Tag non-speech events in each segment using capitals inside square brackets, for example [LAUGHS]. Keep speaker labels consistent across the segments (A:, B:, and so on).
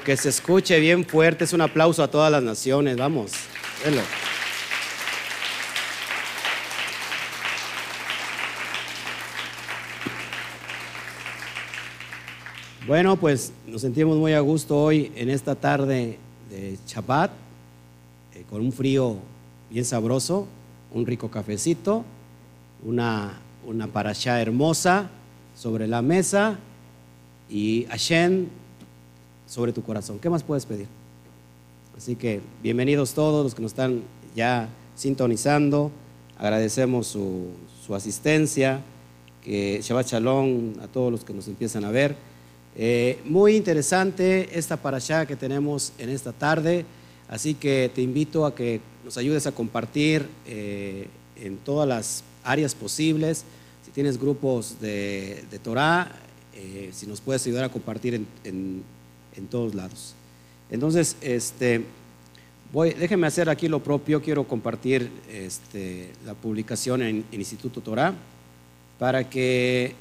A: Que se escuche bien fuerte, es un aplauso a todas las naciones, vamos, velo. Bueno, pues nos sentimos muy a gusto hoy en esta tarde de Shabbat, eh, con un frío bien sabroso, un rico cafecito, una, una parashá hermosa sobre la mesa y Hashem sobre tu corazón. ¿Qué más puedes pedir? Así que bienvenidos todos los que nos están ya sintonizando. Agradecemos su, su asistencia. Que Shabbat Shalom a todos los que nos empiezan a ver. Eh, muy interesante esta parashá que tenemos en esta tarde, así que te invito a que nos ayudes a compartir eh, en todas las áreas posibles. Si tienes grupos de, de Torah, eh, si nos puedes ayudar a compartir en, en, en todos lados. Entonces, este, voy, déjenme hacer aquí lo propio. Quiero compartir este, la publicación en, Instituto Torah para que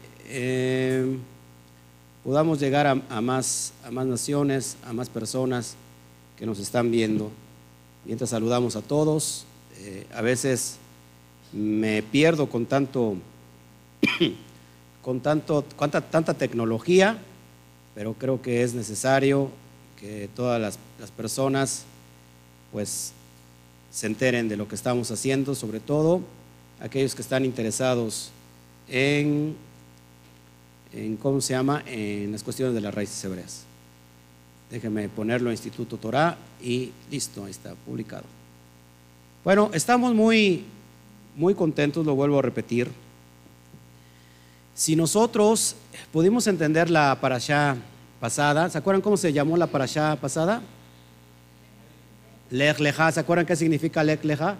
A: podamos llegar a, a, más, a más naciones, a más personas que nos están viendo. Mientras saludamos a todos, eh, a veces me pierdo con tanto, [COUGHS] con tanto, cuanta, tanta tecnología, pero creo que es necesario que todas las, personas pues se enteren de lo que estamos haciendo, sobre todo aquellos que están interesados en en cómo se llama, en las cuestiones de las raíces hebreas. Déjenme ponerlo Instituto Torah y listo, ahí está publicado. Bueno, estamos muy, muy contentos, lo vuelvo a repetir. Si nosotros pudimos entender la parashá pasada, ¿se acuerdan cómo se llamó la parashá pasada? Lech Leja, ¿se acuerdan qué significa Lech Leja?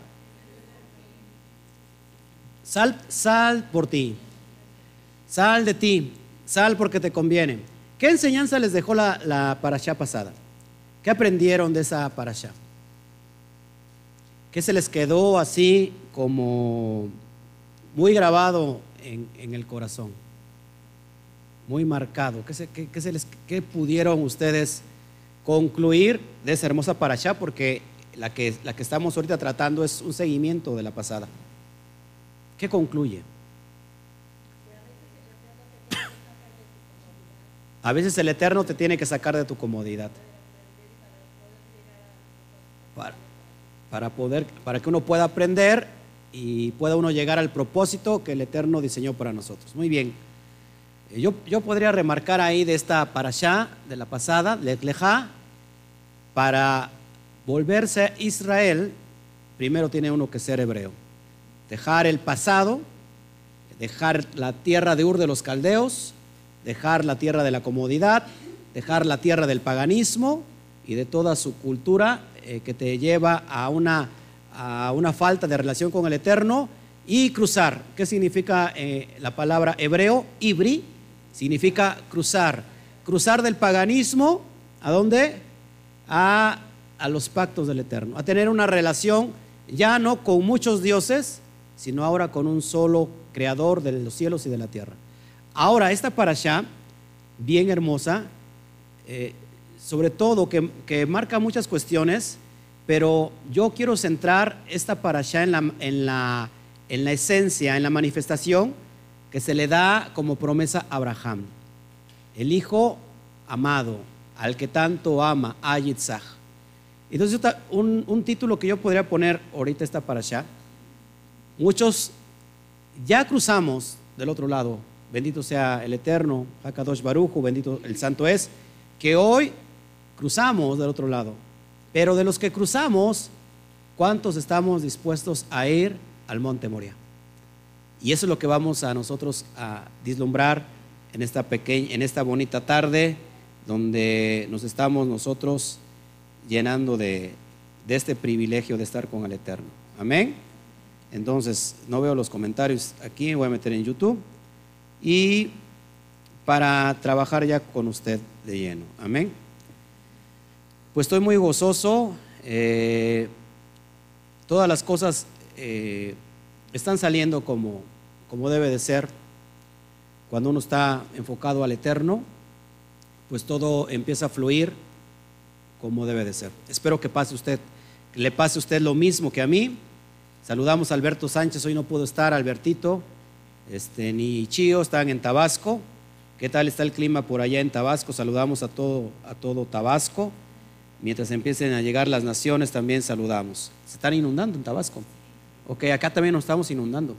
A: Sal, sal por ti, sal de ti, sal porque te conviene. ¿Qué enseñanza les dejó la, la parashá pasada? ¿Qué aprendieron de esa parashá? ¿Qué se les quedó así como muy grabado en, el corazón? Muy marcado. ¿Qué, se, qué, qué, se les, ¿Qué, pudieron ustedes concluir de esa hermosa parashá? Porque la que, la que estamos ahorita tratando es un seguimiento de la pasada. ¿Qué concluye? A veces el Eterno te tiene que sacar de tu comodidad. Para, para, poder, para que uno pueda aprender y pueda uno llegar al propósito que el Eterno diseñó para nosotros. Muy bien. Yo, yo podría remarcar ahí de esta parashá, de la pasada, Letlejá, para volverse Israel, primero tiene uno que ser hebreo. Dejar el pasado, dejar la tierra de Ur de los caldeos, dejar la tierra de la comodidad, dejar la tierra del paganismo y de toda su cultura eh, que te lleva a una, a una, falta de relación con el Eterno y cruzar. ¿Qué significa eh, la palabra hebreo? Ibri significa cruzar. Cruzar del paganismo, ¿a dónde? A, a los pactos del Eterno, a tener una relación ya no con muchos dioses, sino ahora con un solo creador de los cielos y de la tierra. Ahora, esta parasha, bien hermosa, eh, sobre todo que, que, marca muchas cuestiones, pero yo quiero centrar esta parasha en la, en, la, en la esencia, en la manifestación que se le da como promesa a Abraham, el hijo amado, al que tanto ama, a Yitzhak. Entonces, un, un, título que yo podría poner ahorita esta parasha, muchos ya cruzamos del otro lado, bendito sea el Eterno, Hakadosh Barujo, bendito el Santo es, que hoy cruzamos del otro lado. Pero de los que cruzamos, ¿cuántos estamos dispuestos a ir al Monte Moria? Y eso es lo que vamos a nosotros a vislumbrar en esta pequeña, en esta bonita tarde, donde nos estamos nosotros llenando de, de este privilegio de estar con el Eterno. Amén. Entonces, no veo los comentarios aquí, voy a meter en YouTube y para trabajar ya con usted de lleno. Amén. Pues estoy muy gozoso. Eh, todas las cosas eh, están saliendo como, como debe de ser. Cuando uno está enfocado al eterno, pues todo empieza a fluir como debe de ser. Espero que pase usted, le pase a usted lo mismo que a mí. Saludamos a Alberto Sánchez, hoy no pudo estar, Albertito, este, ni Chío, están en Tabasco. ¿Qué tal está el clima por allá en Tabasco? Saludamos a todo, a todo Tabasco. Mientras empiecen a llegar las naciones, también saludamos. Se están inundando en Tabasco. Ok, acá también nos estamos inundando.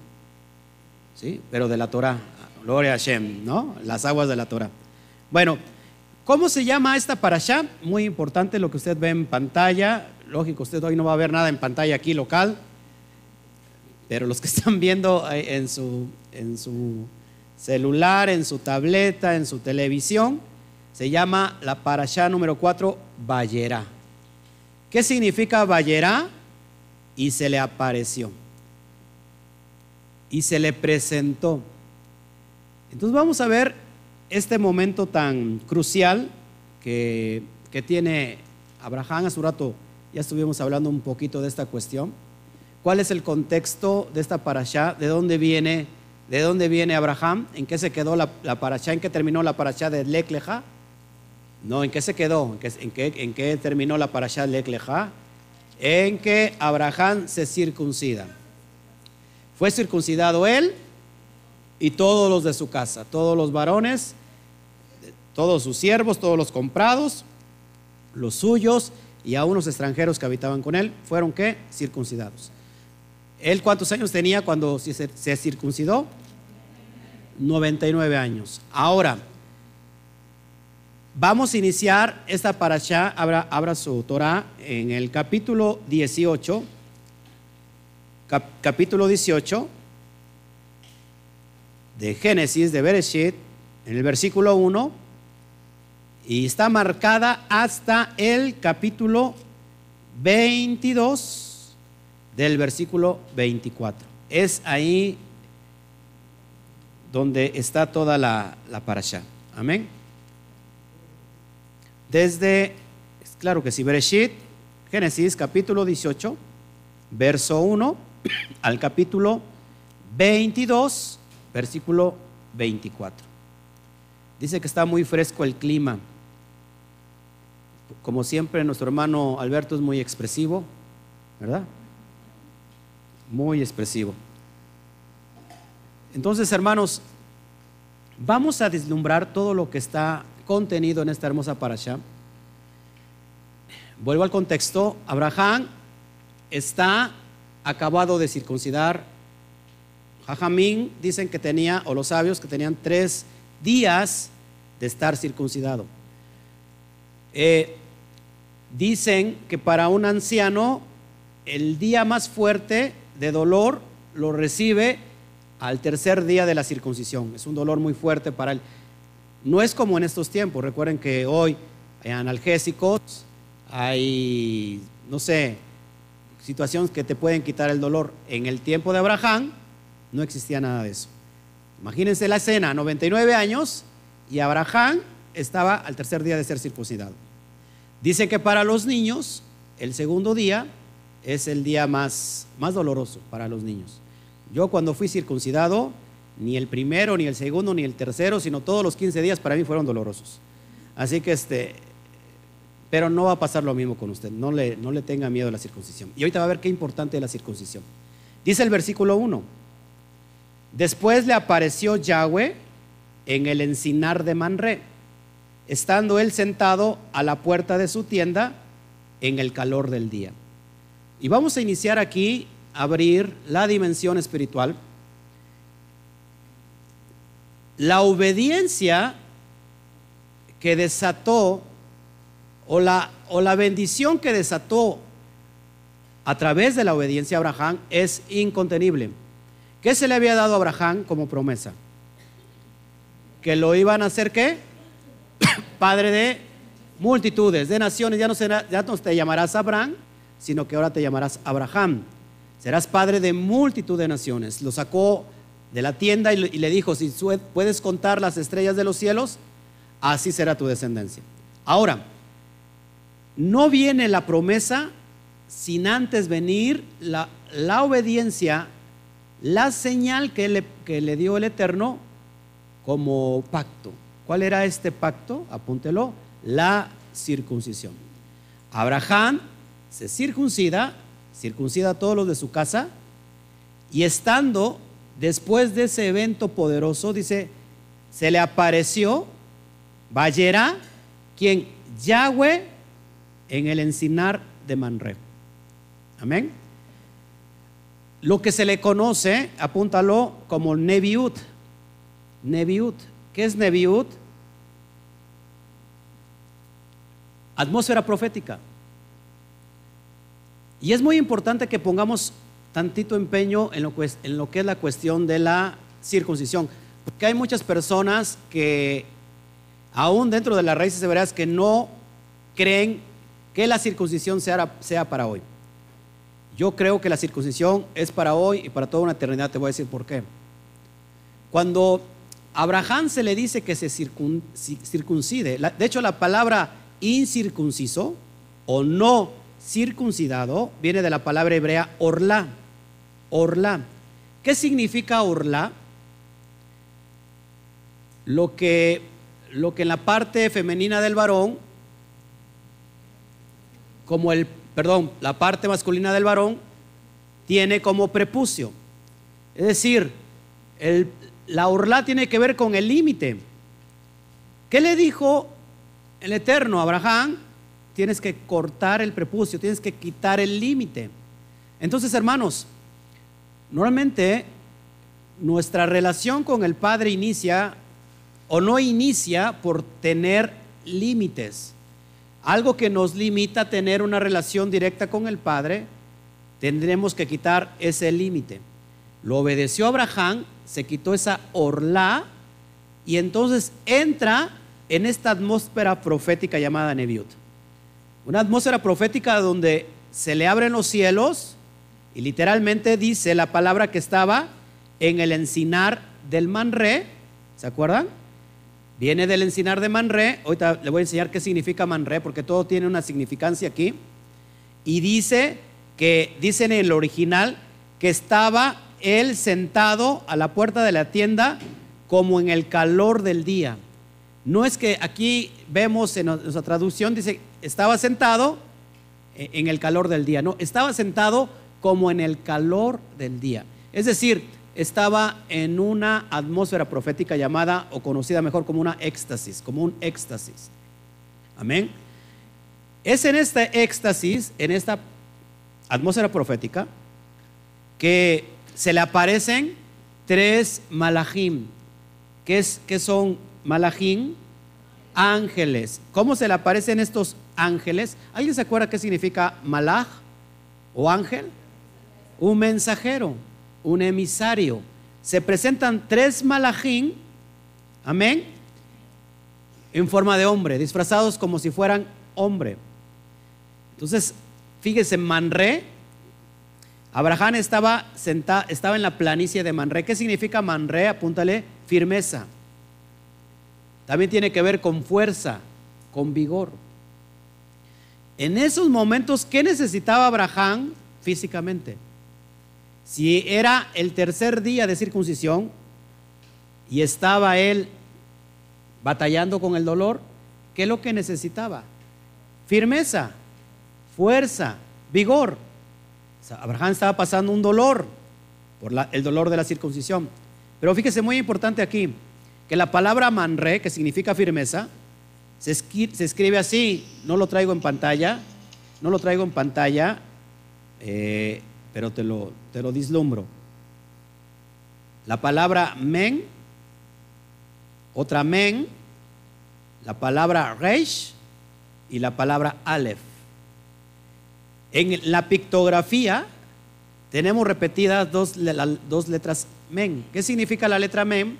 A: ¿Sí? Pero de la Torah. Gloria a Hashem, ¿no? Las aguas de la Torah. Bueno, ¿cómo se llama esta parasha? Muy importante lo que usted ve en pantalla. Lógico, usted hoy no va a ver nada en pantalla aquí local. Pero los que están viendo en su, en su celular, en su tableta, en su televisión, se llama la parashá número 4, Bayerá. ¿Qué significa Bayerá? Y se le apareció. Y se le presentó. Entonces vamos a ver este momento tan crucial que, que tiene Abraham. Hace un rato ya estuvimos hablando un poquito de esta cuestión. ¿Cuál es el contexto de esta parashá? ¿De dónde viene? ¿De dónde viene Abraham? ¿En qué se quedó la, la? ¿En qué terminó la parashá de Lecleja? No, ¿en qué se quedó? ¿En qué, en qué, terminó la parashá de Lecleja? En que Abraham se circuncida. Fue circuncidado él y todos los de su casa, todos los varones, todos sus siervos, todos los comprados, los suyos y a unos extranjeros que habitaban con él, fueron qué? Circuncidados. ¿Él cuántos años tenía cuando se circuncidó? 99 años. Ahora, vamos a iniciar esta parasha, abra, su Torah en el capítulo 18, capítulo 18 de Génesis, de Bereshit, en el versículo 1, y está marcada hasta el capítulo 22 del versículo 24. Es ahí donde está toda la, la parasha. Amén. Desde, claro que sí, Bereshit, Génesis capítulo 18, verso 1 al capítulo 22, versículo 24. Dice que está muy fresco el clima. Como siempre, nuestro hermano Alberto es muy expresivo, ¿verdad? Muy expresivo. Entonces, hermanos, vamos a deslumbrar todo lo que está contenido en esta hermosa parasha. Vuelvo al contexto. Abraham está acabado de circuncidar. Jajamín dicen que tenía, o los sabios que tenían tres días de estar circuncidado. Eh, dicen que para un anciano el día más fuerte de dolor lo recibe al tercer día de la circuncisión. Es un dolor muy fuerte para él. No es como en estos tiempos. Recuerden que hoy hay analgésicos, hay, no sé, situaciones que te pueden quitar el dolor. En el tiempo de Abraham no existía nada de eso. Imagínense la escena, 99 años y Abraham estaba al tercer día de ser circuncidado. Dice que para los niños el segundo día es el día más, más doloroso para los niños. Yo cuando fui circuncidado, ni el primero, ni el segundo, ni el tercero, sino todos los 15 días para mí fueron dolorosos. Así que este, pero no va a pasar lo mismo con usted, no le, no le tenga miedo a la circuncisión. Y ahorita va a ver qué importante es la circuncisión. Dice el versículo 1, después le apareció Yahweh en el encinar de Manré, estando él sentado a la puerta de su tienda en el calor del día. Y vamos a iniciar aquí abrir la dimensión espiritual. La obediencia que desató o la, o la bendición que desató a través de la obediencia a Abraham es incontenible. ¿Qué se le había dado a Abraham como promesa? Que lo iban a hacer qué? [COUGHS] Padre de multitudes, de naciones. Ya no, será, ya no te llamarás Abraham, sino que ahora te llamarás Abraham. Serás padre de multitud de naciones. Lo sacó de la tienda y le dijo, si puedes contar las estrellas de los cielos, así será tu descendencia. Ahora, no viene la promesa sin antes venir la, obediencia, la señal que le, que le dio el Eterno como pacto. ¿Cuál era este pacto? Apúntelo, la circuncisión. Abraham se circuncida, circuncida a todos los de su casa, y estando después de ese evento poderoso, dice, se le apareció Vallera, quien Yahweh en el encinar de Manre. Amén. Lo que se le conoce, apúntalo como Nebiut. Nebiut. ¿Qué es Nebiut? Atmósfera profética. Y es muy importante que pongamos tantito empeño en lo, que es, en lo que es la cuestión de la circuncisión. Porque hay muchas personas que, aún dentro de las raíces hebreas, que no creen que la circuncisión sea, sea para hoy. Yo creo que la circuncisión es para hoy y para toda una eternidad. Te voy a decir por qué. Cuando Abraham se le dice que se circuncide, de hecho la palabra incircunciso o no circuncidado viene de la palabra hebrea orla. Orla. ¿Qué significa orla? Lo que, lo que en la parte femenina del varón, como el, perdón, la parte masculina del varón, tiene como prepucio. Es decir, la orla tiene que ver con el límite. ¿Qué le dijo el Eterno a Abraham? Tienes que cortar el prepucio, tienes que quitar el límite. Entonces, hermanos, normalmente nuestra relación con el Padre inicia o no inicia por tener límites. Algo que nos limita a tener una relación directa con el Padre, tendremos que quitar ese límite. Lo obedeció Abraham se quitó esa orla y entonces entra en esta atmósfera profética llamada Nebiut. Una atmósfera profética donde se le abren los cielos y literalmente dice la palabra que estaba en el encinar del Manré, ¿se acuerdan? Viene del encinar de Manré, ahorita le voy a enseñar qué significa Manré porque todo tiene una significancia aquí. Y dice que, dice en el original, que estaba él sentado a la puerta de la tienda como en el calor del día. No es que aquí vemos en nuestra traducción, dice, estaba sentado e-, en el calor del día. No, estaba sentado como en el calor del día. Es decir, estaba en una atmósfera profética llamada o conocida mejor como una éxtasis, como un éxtasis. Amén. Es en este éxtasis, en esta atmósfera profética, que se le aparecen tres malachim. ¿Qué, es, son malachim? Ángeles. ¿Cómo se le aparecen estos ángeles? ¿Alguien se acuerda qué significa malach o ángel? Un mensajero, un emisario. Se presentan tres malachim, amén, en forma de hombre, disfrazados como si fueran hombre. Entonces, fíjese, Manré Abraham estaba, sentado, estaba en la planicie de Manré. ¿Qué significa Manré? Apúntale, firmeza. También tiene que ver con fuerza, con vigor. En esos momentos, ¿qué necesitaba Abraham físicamente? Si era el tercer día de circuncisión y estaba él batallando con el dolor, ¿qué es lo que necesitaba? Firmeza, fuerza, vigor. Abraham estaba pasando un dolor por el dolor de la circuncisión. Pero fíjese, muy importante aquí, que la palabra manre, que significa firmeza, se, escribe así, no lo traigo en pantalla, no lo traigo en pantalla, eh, pero te lo, te lo dislumbro. La palabra men, otra men, la palabra reish y la palabra aleph. En la pictografía tenemos repetidas dos, dos letras men. ¿Qué significa la letra men?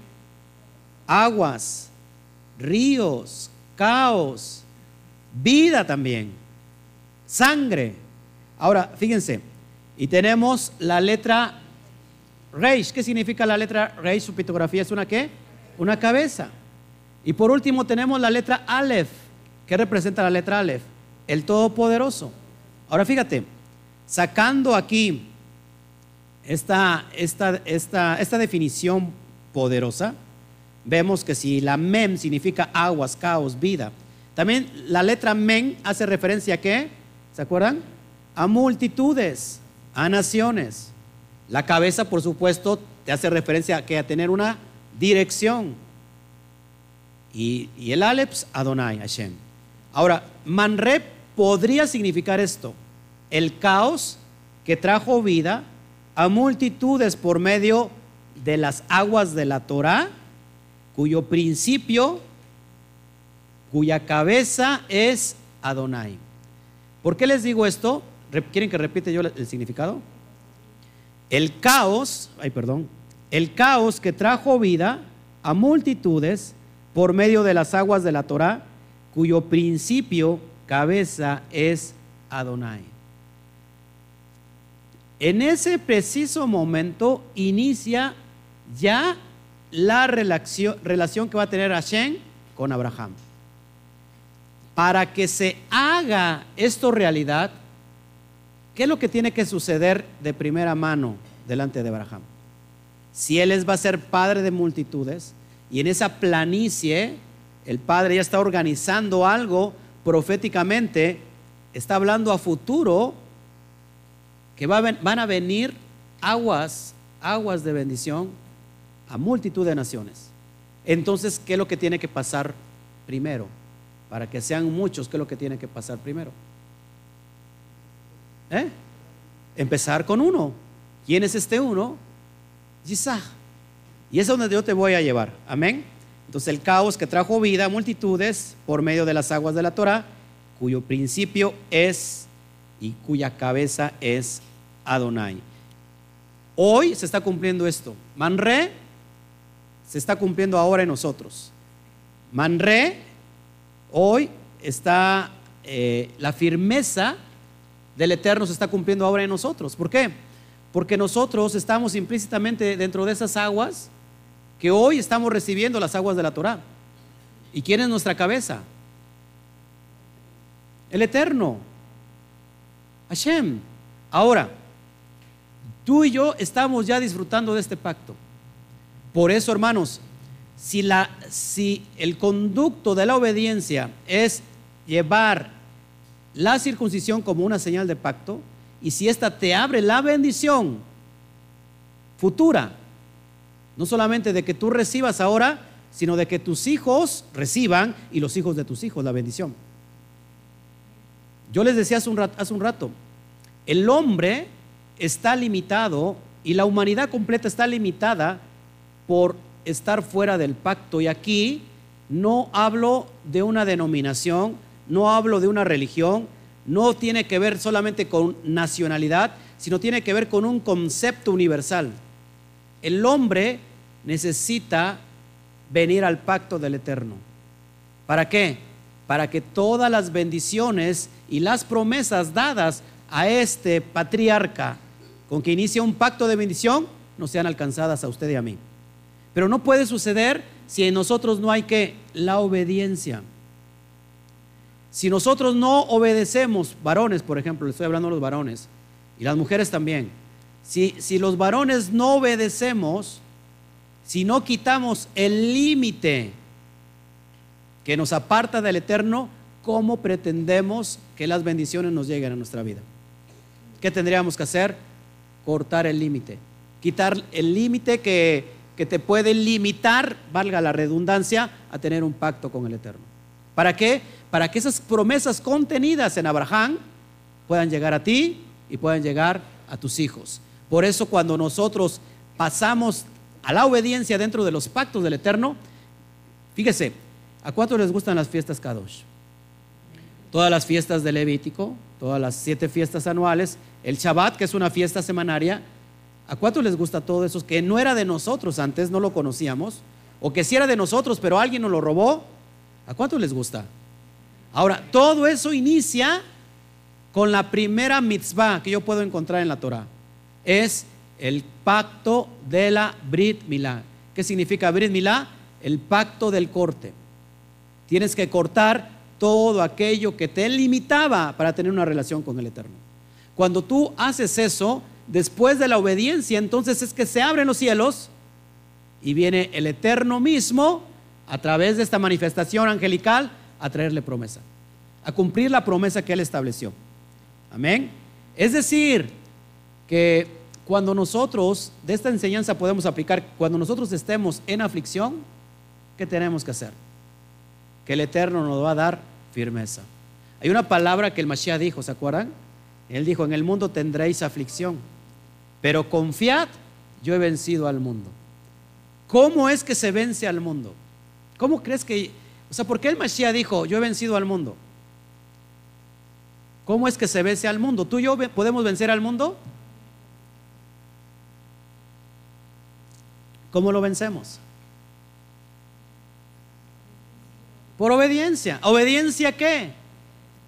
A: Aguas, ríos, caos, vida también, sangre. Ahora, fíjense, y tenemos la letra Reish. ¿Qué significa la letra Reish? Su pictografía es una qué? Una cabeza. Y por último tenemos la letra Aleph. ¿Qué representa la letra Aleph? El Todopoderoso. Ahora fíjate, sacando aquí esta, esta, esta, esta definición poderosa, vemos que si la mem significa aguas, caos, vida, también la letra men hace referencia a qué? ¿Se acuerdan? A multitudes, a naciones. La cabeza, por supuesto, te hace referencia a, que a tener una dirección. Y, el Aleps, Adonai, Hashem. Ahora, Manre podría significar esto: el caos que trajo vida a multitudes por medio de las aguas de la Torah, cuyo principio, cuya cabeza es Adonai. ¿Por qué les digo esto? ¿Quieren que repite yo el significado? El caos, ay perdón, el caos que trajo vida a multitudes por medio de las aguas de la Torah, cuyo principio, cabeza es Adonai. En ese preciso momento inicia ya la relación, relación que va a tener Hashem con Abraham. Para que se haga esto realidad, ¿qué es lo que tiene que suceder de primera mano delante de Abraham? Si él va a ser padre de multitudes y en esa planicie el padre ya está organizando algo proféticamente, está hablando a futuro que van a venir aguas, aguas de bendición a multitud de naciones. Entonces, ¿qué es lo que tiene que pasar primero? Para que sean muchos, ¿qué es lo que tiene que pasar primero? ¿Eh? Empezar con uno. ¿Quién es este uno? Yisach. Y es donde yo te voy a llevar. Amén. Entonces el caos que trajo vida a multitudes por medio de las aguas de la Torah, cuyo principio es y cuya cabeza es Adonai. Hoy se está cumpliendo esto. Manre se está cumpliendo ahora en nosotros. Manre, hoy está eh, la firmeza del Eterno se está cumpliendo ahora en nosotros. ¿Por qué? Porque nosotros estamos implícitamente dentro de esas aguas que hoy estamos recibiendo las aguas de la Torah. ¿Y quién es nuestra cabeza? El Eterno. Hashem. Ahora, tú y yo estamos ya disfrutando de este pacto. Por eso, hermanos, si, la, si el conducto de la obediencia es llevar la circuncisión como una señal de pacto, y si ésta te abre la bendición futura, no solamente de que tú recibas ahora, sino de que tus hijos reciban y los hijos de tus hijos la bendición. Yo les decía hace un rato, hace un rato el hombre está limitado y la humanidad completa está limitada por estar fuera del pacto. Y aquí no hablo de una denominación, no hablo de una religión, no tiene que ver solamente con nacionalidad, sino tiene que ver con un concepto universal. El hombre necesita venir al pacto del Eterno. ¿Para qué? Para que todas las bendiciones y las promesas dadas a este patriarca con que inicia un pacto de bendición no sean alcanzadas a usted y a mí. Pero no puede suceder si en nosotros no hay que la obediencia. Si nosotros no obedecemos, varones, por ejemplo, le estoy hablando a los varones, y las mujeres también, si, si los varones no obedecemos, si no quitamos el límite que nos aparta del eterno, ¿cómo pretendemos que las bendiciones nos lleguen a nuestra vida? ¿Qué tendríamos que hacer? Cortar el límite. Quitar el límite que, que te puede limitar, valga la redundancia, a tener un pacto con el Eterno. ¿Para qué? Para que esas promesas contenidas en Abraham puedan llegar a ti y puedan llegar a tus hijos. Por eso cuando nosotros pasamos a la obediencia dentro de los pactos del Eterno, fíjese, ¿a cuántos les gustan las fiestas Kadosh? Todas las fiestas de Levítico, todas las siete fiestas anuales, el Shabbat, que es una fiesta semanaria, ¿A cuántos les gusta todo eso? Que no era de nosotros antes, no lo conocíamos. O que sí era de nosotros, pero alguien nos lo robó. ¿A cuántos les gusta? Ahora, todo eso inicia con la primera mitzvah que yo puedo encontrar en la Torah. Es el pacto de la Brit Milá. ¿Qué significa Brit Milá? El pacto del corte. Tienes que cortar todo aquello que te limitaba para tener una relación con el Eterno. Cuando tú haces eso, después de la obediencia, entonces es que se abren los cielos y viene el Eterno mismo a través de esta manifestación angelical a traerle promesa, a cumplir la promesa que Él estableció. Amén. Es decir, que cuando nosotros, de esta enseñanza podemos aplicar, cuando nosotros estemos en aflicción, ¿qué tenemos que hacer? Que el Eterno nos va a dar firmeza. Hay una palabra que el Mashiach dijo, ¿se acuerdan? Él dijo, en el mundo tendréis aflicción, pero confiad, yo he vencido al mundo. ¿Cómo es que se vence al mundo? ¿Cómo crees que... O sea, ¿por qué el Mashiach dijo, yo he vencido al mundo? ¿Cómo es que se vence al mundo? ¿Tú y yo podemos vencer al mundo? ¿Cómo lo vencemos? Por obediencia. ¿Obediencia a qué?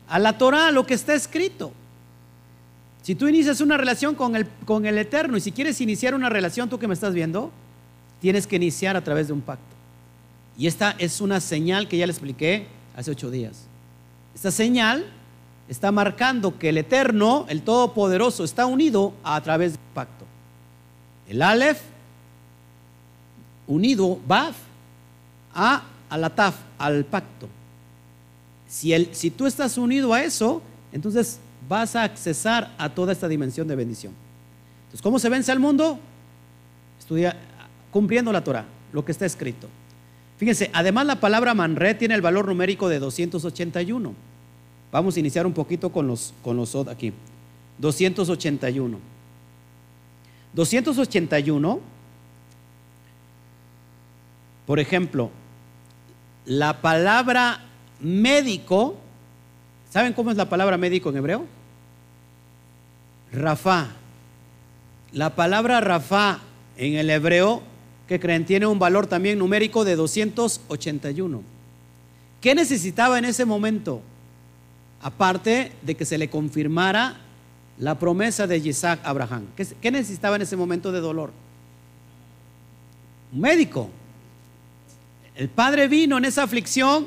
A: A la Torah, a lo que está escrito. Si tú inicias una relación con el, con el Eterno y si quieres iniciar una relación, tú que me estás viendo, tienes que iniciar a través de un pacto. Y esta es una señal que ya le expliqué hace ocho días. Esta señal está marcando que el Eterno, el Todopoderoso, está unido a través del pacto. El Aleph, unido, Baf, a, a la Taf, al pacto. Si, si tú estás unido a eso, entonces vas a accesar a toda esta dimensión de bendición. Entonces, ¿cómo se vence al mundo? Estudia cumpliendo la Torah, lo que está escrito. Fíjense, además la palabra manre tiene el valor numérico de 281. Vamos a iniciar un poquito con los, con los aquí. 281. 281, por ejemplo, la palabra médico, ¿saben cómo es la palabra médico en hebreo? Rafa. La palabra Rafa en el hebreo, que creen, tiene un valor también numérico de 281. ¿Qué necesitaba en ese momento? Aparte de que se le confirmara la promesa de Isaac a Abraham. ¿Qué necesitaba en ese momento de dolor? Un médico. El padre vino en esa aflicción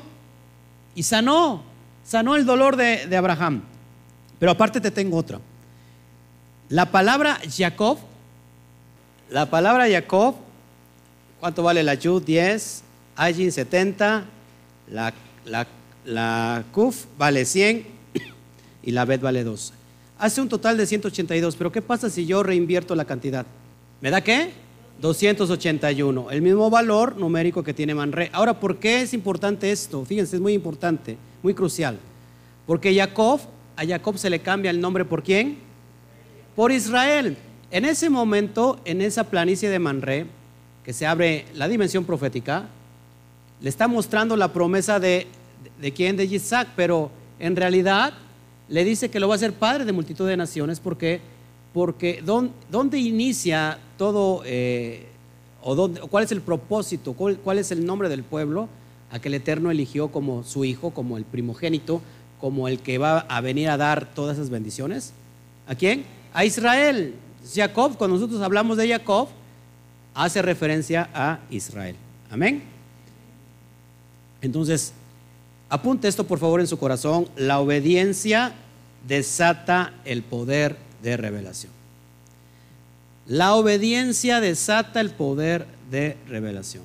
A: y sanó, sanó el dolor de, Abraham. Pero aparte te tengo otra. La palabra Jacob, la palabra Jacob, ¿cuánto vale la Yud? 10, Ajin 70, la, la, la Kuf vale 100 [COUGHS] y la Bet vale 2. Hace un total de 182, pero ¿qué pasa si yo reinvierto la cantidad? ¿Me da qué? 281, el mismo valor numérico que tiene Manre. Ahora, ¿por qué es importante esto? Fíjense, es muy importante, muy crucial. Porque Jacob, a Jacob se le cambia el nombre por quién? Por Israel. En ese momento, en esa planicie de Manre, que se abre la dimensión profética, le está mostrando la promesa de, de, quién, de Isaac, pero en realidad le dice que lo va a hacer padre de multitud de naciones porque porque ¿dónde, inicia todo, eh, o cuál es el propósito, cuál, es el nombre del pueblo a que el Eterno eligió como su hijo, como el primogénito, como el que va a venir a dar todas esas bendiciones? ¿A quién? A Israel. Jacob, cuando nosotros hablamos de Jacob, hace referencia a Israel. Amén. Entonces, apunte esto por favor en su corazón. La obediencia desata el poder de revelación. La obediencia desata el poder de revelación.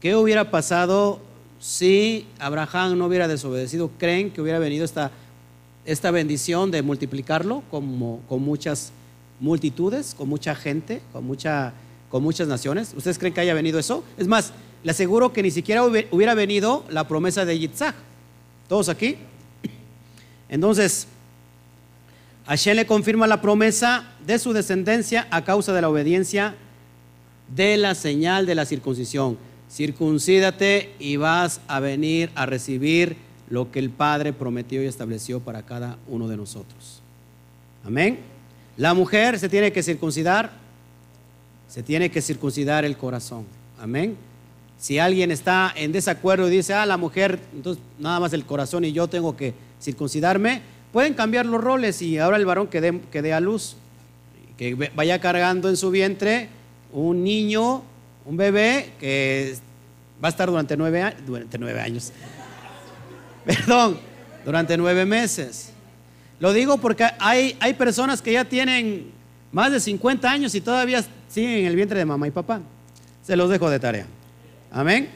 A: ¿Qué hubiera pasado si Abraham no hubiera desobedecido? ¿Creen que hubiera venido esta, esta bendición de multiplicarlo como, con muchas multitudes, con mucha gente, con, mucha, con muchas naciones? ¿Ustedes creen que haya venido eso? Es más, le aseguro que ni siquiera hubiera venido la promesa de Yitzhak. ¿Todos aquí? Entonces, Hashem le confirma la promesa de su descendencia a causa de la obediencia de la señal de la circuncisión. Circuncídate y vas a venir a recibir lo que el Padre prometió y estableció para cada uno de nosotros. Amén. La mujer se tiene que circuncidar, se tiene que circuncidar el corazón. Amén. Si alguien está en desacuerdo y dice, ah, la mujer, entonces nada más el corazón y yo tengo que circuncidarme, Pueden cambiar los roles y ahora el varón que dé, a luz, que vaya cargando en su vientre un niño, un bebé que va a estar durante nueve, durante nueve años. [LAUGHS] Perdón, durante nueve meses. Lo digo porque hay, hay personas que ya tienen más de 50 años y todavía siguen en el vientre de mamá y papá. Se los dejo de tarea. Amén.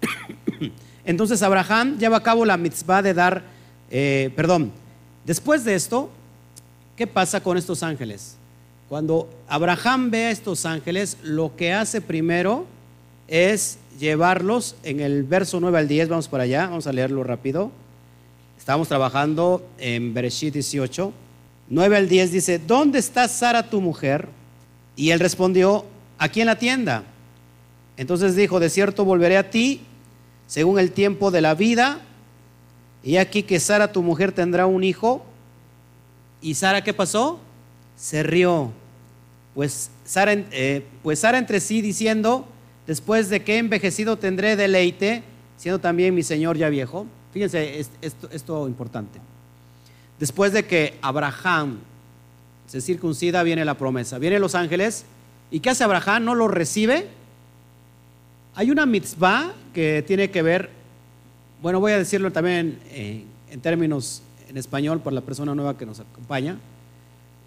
A: [COUGHS] Entonces Abraham lleva a cabo la mitzvah de dar, eh, perdón, después de esto, ¿qué pasa con estos ángeles? Cuando Abraham ve a estos ángeles, lo que hace primero es llevarlos en el verso 9 al 10, vamos para allá, vamos a leerlo rápido. Estamos trabajando en Bereshit 18. 9 al 10 dice, ¿dónde está Sara tu mujer? Y él respondió, aquí en la tienda. Entonces dijo, de cierto volveré a ti según el tiempo de la vida. Y aquí que Sara tu mujer tendrá un hijo. ¿Y Sara qué pasó? Se rió. Pues Sara, eh, pues entre sí diciendo, después de que he envejecido tendré deleite, siendo también mi Señor ya viejo. Fíjense esto, esto importante. Después de que Abraham se circuncida, viene la promesa. Vienen los ángeles. ¿Y qué hace Abraham? ¿No lo recibe? Hay una mitzvah que tiene que ver, bueno, voy a decirlo también en términos en español por la persona nueva que nos acompaña.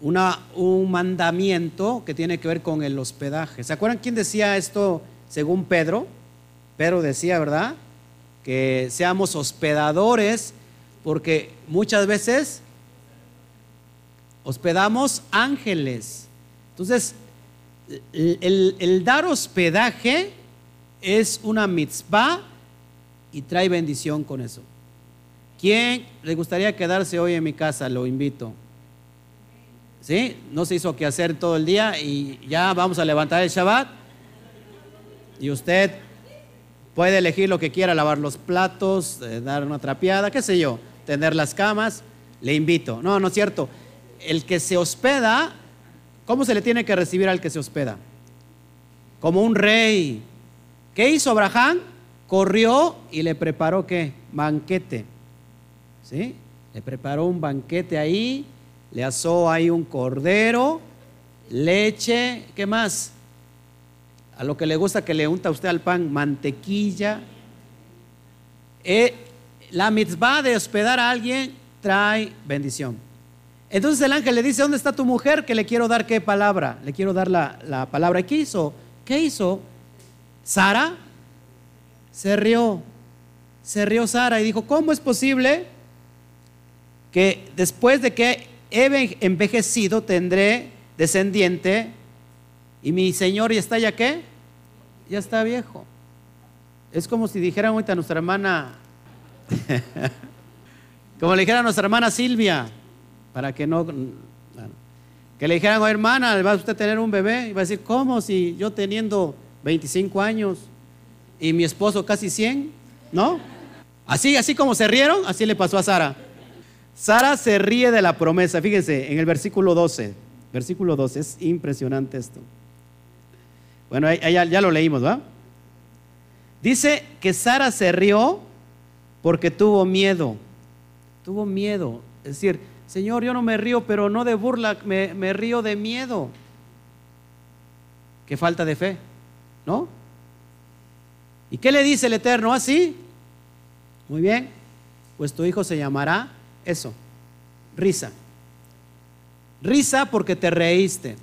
A: Una, un mandamiento que tiene que ver con el hospedaje. ¿Se acuerdan quién decía esto según Pedro? Pedro decía, ¿verdad? Que seamos hospedadores porque muchas veces hospedamos ángeles. Entonces, el, dar hospedaje es una mitzvah y trae bendición con eso. ¿Quién le gustaría quedarse hoy en mi casa? Lo invito. ¿Sí? No se hizo que hacer todo el día y ya vamos a levantar el Shabbat. Y usted puede elegir lo que quiera, lavar los platos, eh, dar una trapeada, qué sé yo tener las camas, le invito. No, no es cierto. El que se hospeda, ¿cómo se le tiene que recibir al que se hospeda? Como un rey. ¿Qué hizo Abraham? Corrió y le preparó qué? Banquete. ¿Sí? Le preparó un banquete ahí, le asó ahí un cordero, leche, ¿qué más? A lo que le gusta que le unta usted al pan, mantequilla. Eh, la mitzvah de hospedar a alguien trae bendición. Entonces el ángel le dice, ¿dónde está tu mujer? Que le quiero dar qué palabra. Le quiero dar la, palabra. ¿Y qué hizo? ¿Qué hizo? Sara se rió. Se rió Sara y dijo, ¿cómo es posible que después de que he envejecido tendré descendiente y mi Señor ya está ya qué? Ya está viejo. Es como si dijeran ahorita a nuestra hermana [LAUGHS] Como le dijera a nuestra hermana Silvia, para que no... Que le dijeran, oh, hermana, ¿va usted a tener un bebé? Y va a decir, ¿cómo? Si yo teniendo 25 años y mi esposo casi 100, ¿no? Así, así como se rieron, así le pasó a Sara. Sara se ríe de la promesa. Fíjense, en el versículo 12. Versículo 12, es impresionante esto. Bueno, ya, ya lo leímos, ¿va? Dice que Sara se rió porque tuvo miedo. Tuvo miedo. Es decir, Señor, yo no me río, pero no de burla, me, río de miedo. Qué falta de fe, ¿no? ¿Y qué le dice el Eterno? Así. ¿Ah, Muy bien. Pues tu hijo se llamará eso, risa. Risa porque te reíste.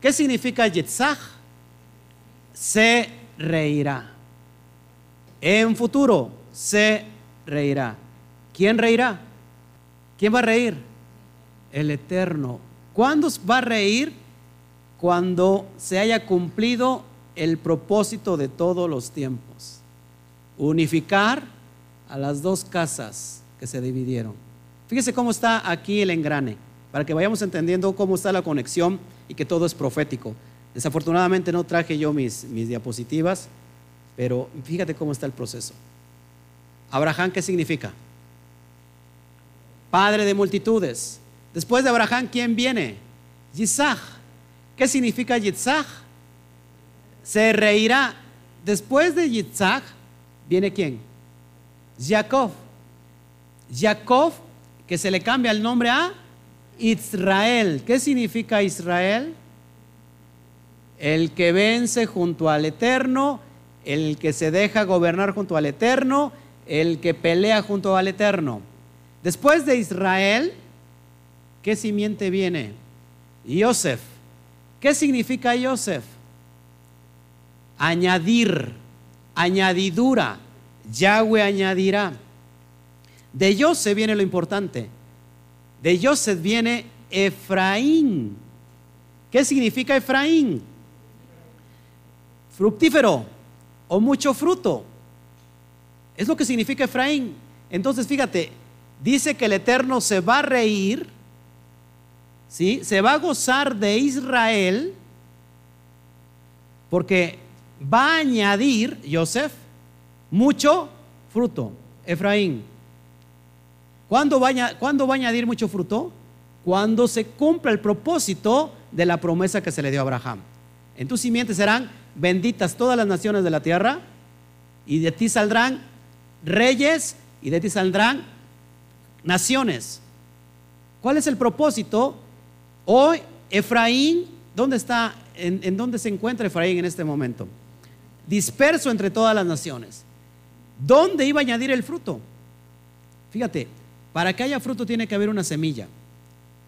A: ¿Qué significa Yitzhak? Se reirá. En futuro, se reirá. ¿Quién reirá? ¿Quién va a reír? El Eterno. ¿Cuándo va a reír? Cuando se haya cumplido el propósito de todos los tiempos. Unificar a las dos casas que se dividieron. Fíjese cómo está aquí el engrane, para que vayamos entendiendo cómo está la conexión y que todo es profético. Desafortunadamente no traje yo mis, mis diapositivas, pero fíjate cómo está el proceso. Abraham, ¿qué significa? Padre de multitudes. Después de Abraham, ¿quién viene? Yitzhak. ¿Qué significa Yitzhak? Se reirá. Después de Yitzhak, ¿viene quién? Jacob. Jacob, que se le cambia el nombre a Israel. ¿Qué significa Israel? El que vence junto al Eterno, el que se deja gobernar junto al Eterno, el que pelea junto al Eterno. Después de Israel, ¿qué simiente viene? Yosef. ¿Qué significa Joseph? Añadir, añadidura. Yahweh añadirá. De Joseph viene lo importante. De Joseph viene Efraín. ¿Qué significa Efraín? Fructífero o mucho fruto. Es lo que significa Efraín. Entonces, fíjate, dice que el Eterno se va a reír, ¿sí? Se va a gozar de Israel porque va a añadir, Joseph, mucho fruto. Efraín. ¿Cuándo va, a, ¿Cuándo va a añadir mucho fruto? Cuando se cumpla el propósito de la promesa que se le dio a Abraham. En tus simientes serán benditas todas las naciones de la tierra y de ti saldrán reyes y de ti saldrán naciones. ¿Cuál es el propósito? Hoy Efraín, ¿dónde está? ¿En, dónde se encuentra Efraín en este momento? Disperso entre todas las naciones. ¿Dónde iba a añadir el fruto? Fíjate, para que haya fruto tiene que haber una semilla.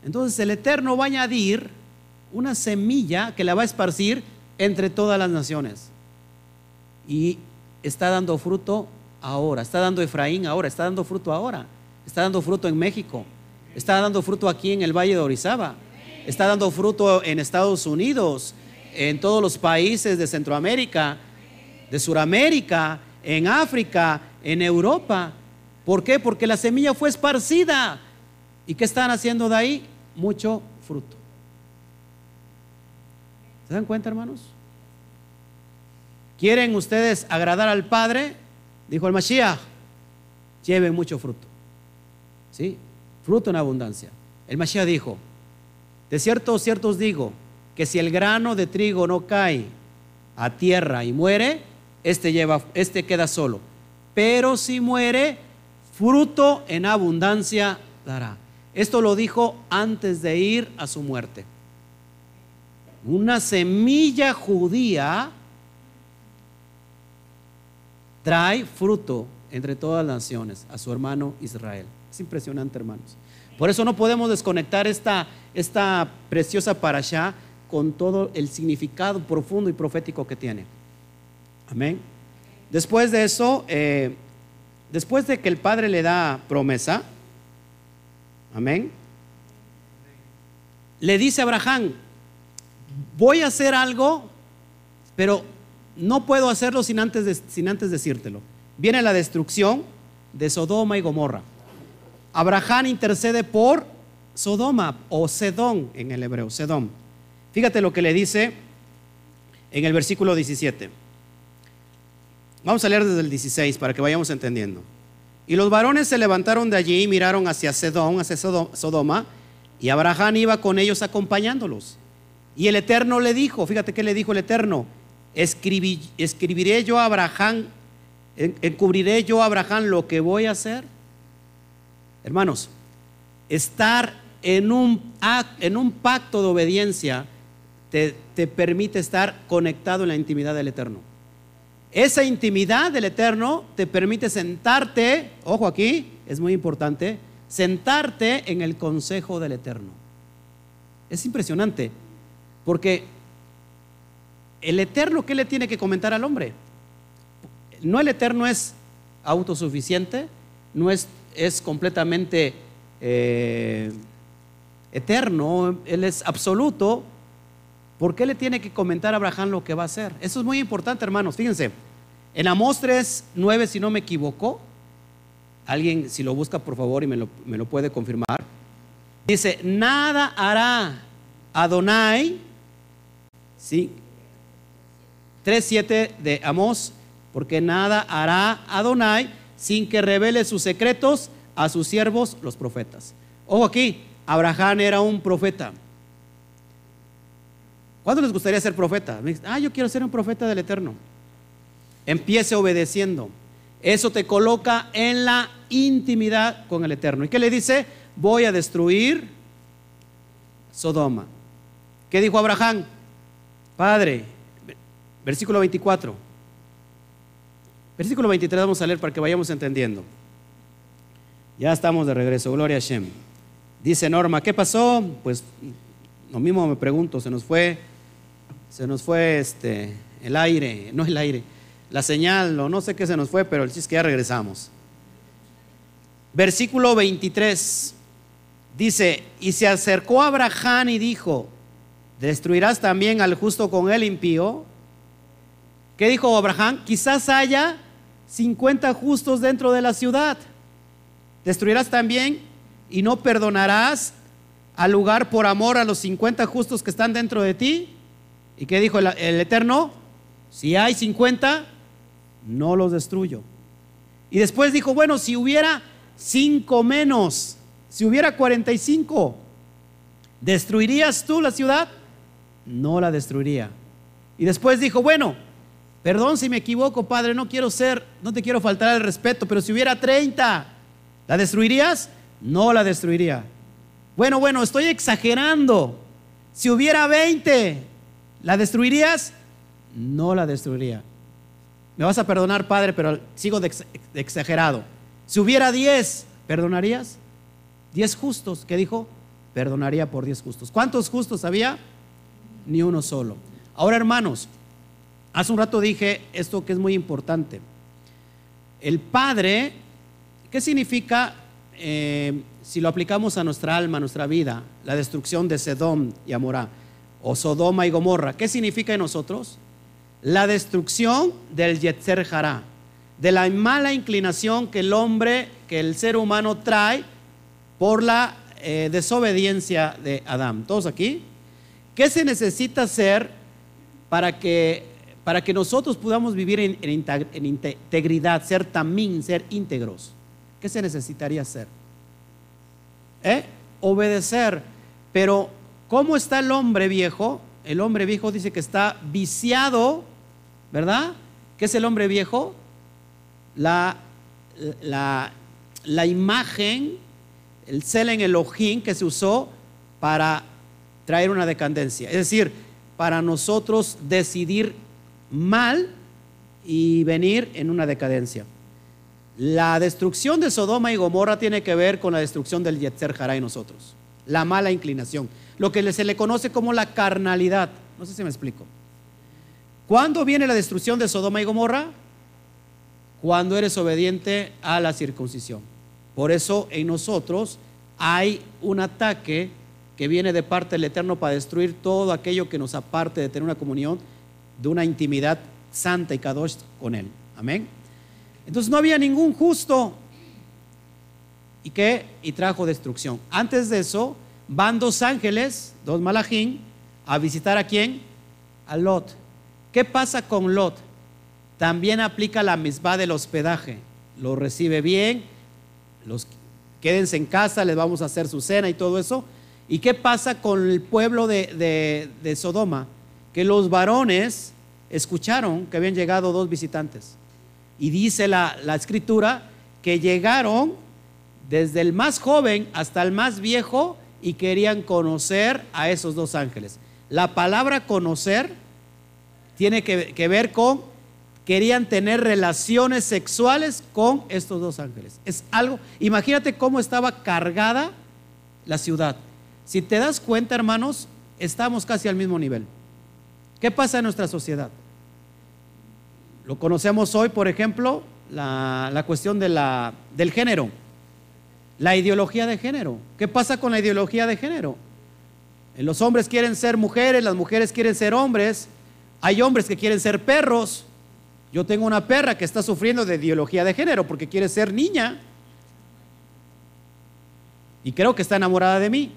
A: Entonces el Eterno va a añadir una semilla que la va a esparcir entre todas las naciones. Y está dando fruto ahora, está dando Efraín ahora, está dando fruto ahora, está dando fruto en México, está dando fruto aquí en el Valle de Orizaba, está dando fruto en Estados Unidos, en todos los países de Centroamérica, de Suramérica, en África, en Europa. ¿Por qué? Porque la semilla fue esparcida. ¿Y qué están haciendo de ahí? Mucho fruto. ¿Se dan cuenta, hermanos? ¿Quieren ustedes agradar al Padre? Dijo el Mashiach, lleven mucho fruto. ¿Sí? Fruto en abundancia. El Mashiach dijo, de cierto, cierto os digo, que si el grano de trigo no cae a tierra y muere, este, lleva, este queda solo. Pero si muere, fruto en abundancia dará. Esto lo dijo antes de ir a su muerte. Una semilla judía trae fruto entre todas las naciones a su hermano Israel. Es impresionante, hermanos. Por eso no podemos desconectar esta, esta preciosa parasha con todo el significado profundo y profético que tiene. Amén. Después de eso, eh, después de que el Padre le da promesa, amén, le dice a Abraham, voy a hacer algo, pero no puedo hacerlo sin antes, sin antes decírtelo. Viene la destrucción de Sodoma y Gomorra. Abraham intercede por Sodoma o Sedón en el hebreo, Sedón. Fíjate lo que le dice en el versículo 17. Vamos a leer desde el 16 para que vayamos entendiendo. Y los varones se levantaron de allí y miraron hacia Sedón, hacia Sodoma, y Abraham iba con ellos acompañándolos. Y el Eterno le dijo, fíjate qué le dijo el Eterno, escribiré yo a Abraham, encubriré yo a Abraham lo que voy a hacer. Hermanos, estar en un, pacto de obediencia te, te permite estar conectado en la intimidad del Eterno. Esa intimidad del Eterno te permite sentarte, ojo aquí, es muy importante, sentarte en el consejo del Eterno. Es impresionante, porque el eterno, ¿qué le tiene que comentar al hombre? No el eterno es autosuficiente, no es, es completamente eh, eterno, él es absoluto. ¿Por qué le tiene que comentar a Abraham lo que va a hacer? Eso es muy importante, hermanos. Fíjense, en Amós 3, 9, si no me equivoco, alguien si lo busca por favor y me lo, me lo puede confirmar, dice, nada hará Adonai, ¿sí? 3.7 de Amós, porque nada hará Adonai sin que revele sus secretos a sus siervos los profetas. Ojo aquí, Abraham era un profeta. ¿Cuándo les gustaría ser profeta? Ah, yo quiero ser un profeta del Eterno. Empiece obedeciendo. Eso te coloca en la intimidad con el Eterno. ¿Y qué le dice? Voy a destruir Sodoma. ¿Qué dijo Abraham? Padre, Versículo 24. Versículo 23 vamos a leer para que vayamos entendiendo. Ya estamos de regreso, gloria a Shem. Dice Norma, ¿qué pasó? Pues lo mismo me pregunto, se nos fue Se nos fue este, el aire, no el aire, la señal, o no sé qué se nos fue, pero el es que ya regresamos. Versículo 23 dice, y se acercó a Abraham y dijo, ¿destruirás también al justo con el impío? ¿Qué dijo Abraham? Quizás haya 50 justos dentro de la ciudad. ¿Destruirás también y no perdonarás al lugar por amor a los 50 justos que están dentro de ti? ¿Y qué dijo el, Eterno? Si hay 50, no los destruyo. Y después dijo, bueno, si hubiera 5 menos, si hubiera 45, ¿destruirías tú la ciudad? No la destruiría. Y después dijo, bueno, perdón si me equivoco, Padre, no quiero ser, no te quiero faltar el respeto, pero si hubiera 30, ¿la destruirías? No la destruiría. Bueno, bueno, estoy exagerando. Si hubiera 20, ¿la destruirías? No la destruiría. Me vas a perdonar, Padre, pero sigo exagerado. Si hubiera 10, ¿perdonarías? 10 justos, ¿qué dijo? Perdonaría por 10 justos. ¿Cuántos justos había? Ni uno solo. Ahora, hermanos, hace un rato dije esto que es muy importante. El Padre, ¿qué significa eh, si lo aplicamos a nuestra alma, a nuestra vida? La destrucción de Sedom y Amorá, o Sodoma y Gomorra. ¿Qué significa en nosotros? la destrucción del Yetzer Hará, de la mala inclinación que el hombre, que el ser humano trae por la eh, desobediencia de Adán. ¿Todos aquí? ¿Qué se necesita hacer para que, para que nosotros podamos vivir en, en integridad, ser tamín, ser íntegros? ¿Qué se necesitaría hacer? ¿Eh? Obedecer. Pero, ¿cómo está el hombre viejo? El hombre viejo dice que está viciado ¿verdad? ¿Qué es el hombre viejo? La, la, imagen, el Selen Elohim que se usó para traer una decadencia. Es decir, para nosotros decidir mal y venir en una decadencia. La destrucción de Sodoma y Gomorra tiene que ver con la destrucción del Yetzer Hará en nosotros. La mala inclinación. Lo que se le conoce como la carnalidad. No sé si me explico. ¿Cuándo viene la destrucción de Sodoma y Gomorra? Cuando eres obediente a la circuncisión. Por eso en nosotros hay un ataque que viene de parte del Eterno para destruir todo aquello que nos aparte de tener una comunión, de una intimidad santa y kadosh con Él. Amén. Entonces no había ningún justo. ¿Y qué? Y trajo destrucción. Antes de eso, van dos ángeles, dos malajín, a visitar a quién? A Lot. ¿Qué pasa con Lot? También aplica la misma del hospedaje. Lo recibe bien, los quédense en casa, les vamos a hacer su cena y todo eso. ¿Y qué pasa con el pueblo de, Sodoma? Que los varones escucharon que habían llegado dos visitantes. Y dice la, la escritura que llegaron desde el más joven hasta el más viejo y querían conocer a esos dos ángeles. La palabra conocer tiene que, ver con, querían tener relaciones sexuales con estos dos ángeles. Es algo, imagínate cómo estaba cargada la ciudad. Si te das cuenta, hermanos, estamos casi al mismo nivel. ¿Qué pasa en nuestra sociedad? Lo conocemos hoy, por ejemplo, la, cuestión del género, la ideología de género. ¿Qué pasa con la ideología de género? Los hombres quieren ser mujeres, las mujeres quieren ser hombres, hay hombres que quieren ser perros. Yo tengo una perra que está sufriendo de ideología de género porque quiere ser niña. Y creo que está enamorada de mí.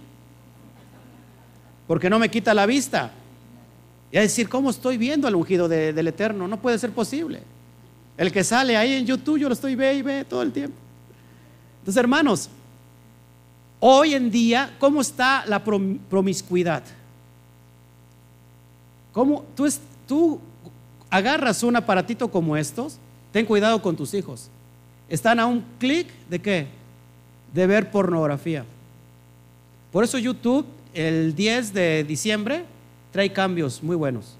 A: Porque no me quita la vista. Y a decir, ¿cómo estoy viendo al ungido del Eterno? No puede ser posible. El que sale ahí en YouTube, yo lo estoy ve y ve todo el tiempo. Entonces, hermanos, hoy en día, ¿cómo está la promiscuidad? ¿Cómo tú, tú agarras un aparatito como estos, ten cuidado con tus hijos. Están a un clic de qué? De ver pornografía. Por eso YouTube el 10 de diciembre trae cambios muy buenos.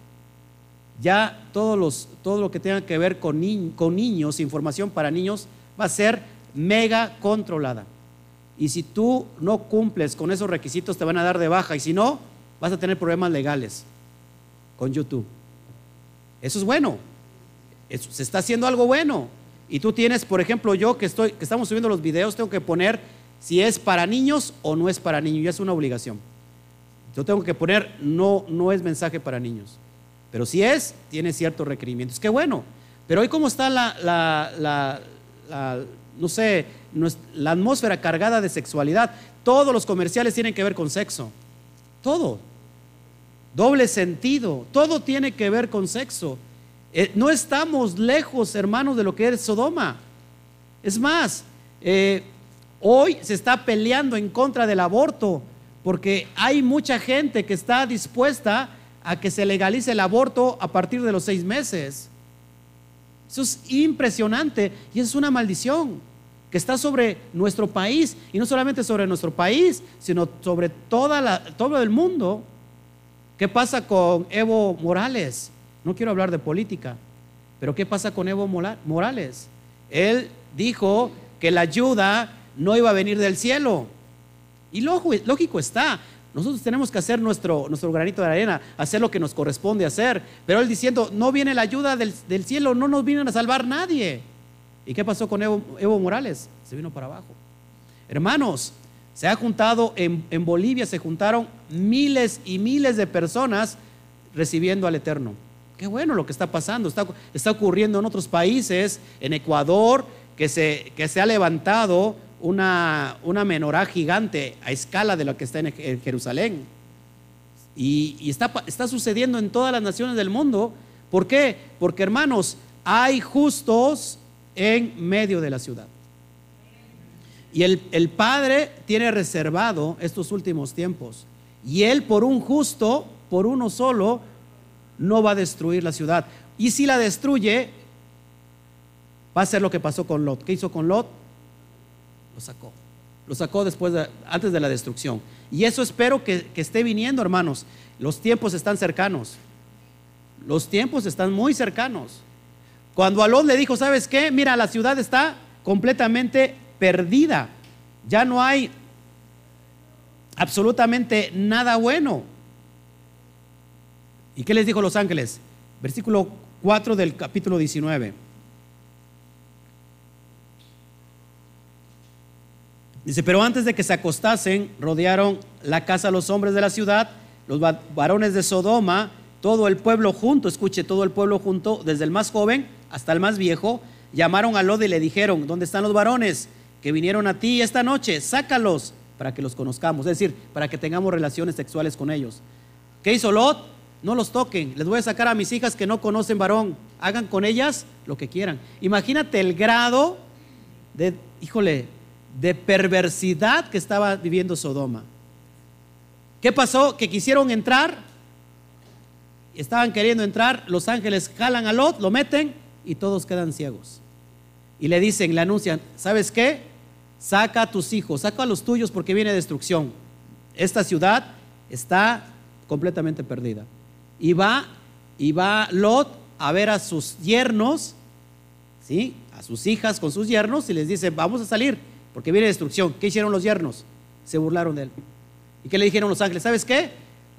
A: Ya todo lo que tenga que ver con, niños, información para niños, va a ser mega controlada. Y si tú no cumples con esos requisitos, te van a dar de baja. Y si no, vas a tener problemas legales. con YouTube. Eso es bueno. se está haciendo algo bueno. Y tú tienes, por ejemplo, yo que estoy, estamos subiendo los videos, tengo que poner si es para niños o no es para niños. Ya es una obligación. Yo tengo que poner no, no es mensaje para niños. Pero si es, tiene ciertos requerimientos. Qué bueno. Pero hoy cómo está la, la, no sé, la atmósfera cargada de sexualidad. Todos los comerciales tienen que ver con sexo. Todo. Doble sentido. Todo tiene que ver con sexo. Eh, no estamos lejos, hermanos, de lo que es Sodoma. Es más, eh, hoy se está peleando en contra del aborto porque hay mucha gente que está dispuesta a que se legalice el aborto a partir de los seis meses. Eso es impresionante y es una maldición que está sobre nuestro país y no solamente sobre nuestro país, sino sobre toda todo el mundo. ¿Qué pasa con Evo Morales? No quiero hablar de política, pero ¿qué pasa con Evo Morales? Él dijo que la ayuda no iba a venir del cielo. Y lógico está, nosotros tenemos que hacer nuestro, nuestro granito de arena, hacer lo que nos corresponde hacer. Pero él diciendo, no viene la ayuda del, cielo, no nos vienen a salvar nadie. ¿Y qué pasó con Evo, Morales? Se vino para abajo. Hermanos, se ha juntado en, en, Bolivia, se juntaron miles y miles de personas recibiendo al Eterno. Qué bueno lo que está pasando, está, está ocurriendo en otros países, en Ecuador, que se, que se ha levantado una, una menorá gigante a escala de lo que está en Jerusalén. Y, y está, está sucediendo en todas las naciones del mundo. ¿Por qué? Porque hermanos, hay justos en medio de la ciudad. Y el, el, Padre tiene reservado estos últimos tiempos. Y Él por un justo, por uno solo, no va a destruir la ciudad. Y si la destruye, va a ser lo que pasó con Lot. ¿Qué hizo con Lot? Lo sacó. Lo sacó después antes de la destrucción. Y eso espero que, esté viniendo, hermanos. Los tiempos están cercanos. Los tiempos están muy cercanos. Cuando a Lot le dijo, ¿sabes qué? Mira, la ciudad está completamente perdida. Ya no hay absolutamente nada bueno. ¿Y qué les dijo los ángeles? Versículo 4 del capítulo 19. Dice, pero antes de que se acostasen, rodearon la casa los hombres de la ciudad, los varones de Sodoma, todo el pueblo junto, escuche, todo el pueblo junto, desde el más joven hasta el más viejo, llamaron a Lot y le dijeron, ¿dónde están los varones que vinieron a ti esta noche? Sácalos para que los conozcamos, es decir, para que tengamos relaciones sexuales con ellos. ¿Qué hizo Lot? no los toquen, les voy a sacar a mis hijas que no conocen varón, hagan con ellas lo que quieran. Imagínate el grado de, híjole, de perversidad que estaba viviendo Sodoma. ¿Qué pasó? Que quisieron entrar, estaban queriendo entrar, los ángeles jalan a Lot, lo meten y todos quedan ciegos. Y le dicen, le anuncian, ¿sabes qué? Saca a tus hijos, saca a los tuyos porque viene destrucción. Esta ciudad está completamente perdida. Y va, y va Lot a ver a sus yernos, ¿sí? a sus hijas con sus yernos y les dice, vamos a salir, porque viene destrucción. ¿Qué hicieron los yernos? Se burlaron de él. ¿Y qué le dijeron los ángeles? ¿Sabes qué?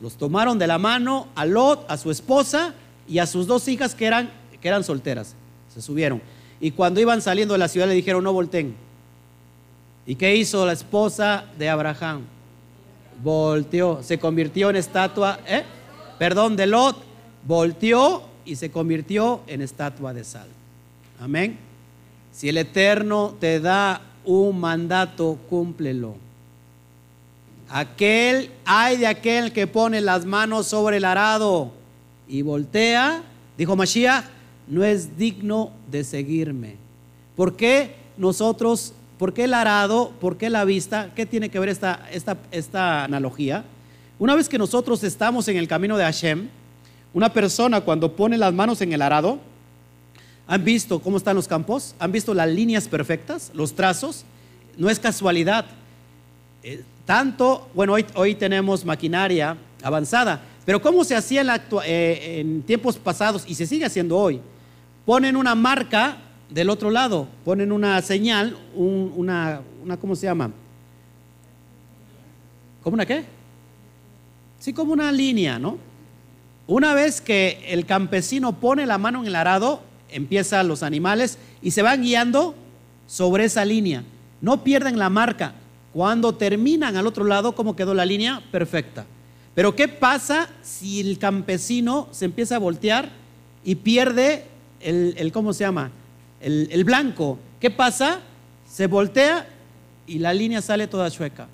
A: Los tomaron de la mano a Lot, a su esposa y a sus dos hijas que eran, que eran solteras. Se subieron. Y cuando iban saliendo de la ciudad le dijeron, no volteen. ¿Y qué hizo la esposa de Abraham? Volteó, se convirtió en estatua. ¿eh? perdón, de Lot, volteó y se convirtió en estatua de sal. Amén. Si el Eterno te da un mandato, cúmplelo. Aquel, hay de aquel que pone las manos sobre el arado y voltea, dijo Mashiach, no es digno de seguirme. ¿Por qué nosotros, por qué el arado, por qué la vista? ¿Qué tiene que ver esta, esta, esta analogía? Una vez que nosotros estamos en el camino de Hashem, una persona cuando pone las manos en el arado, ¿han visto cómo están los campos? ¿Han visto las líneas perfectas, los trazos? No es casualidad. Eh, tanto, bueno, hoy, tenemos maquinaria avanzada, pero ¿cómo se hacía en, eh, en tiempos pasados y se sigue haciendo hoy? Ponen una marca del otro lado, ponen una señal, una, una, ¿cómo se llama? ¿Cómo una qué? Sí, como una línea, ¿no? Una vez que el campesino pone la mano en el arado, empiezan los animales y se van guiando sobre esa línea. No pierden la marca. Cuando terminan al otro lado, ¿cómo quedó la línea? Perfecta. Pero ¿qué pasa si el campesino se empieza a voltear y pierde el, ¿cómo se llama? El, el blanco. ¿Qué pasa? Se voltea y la línea sale toda chueca.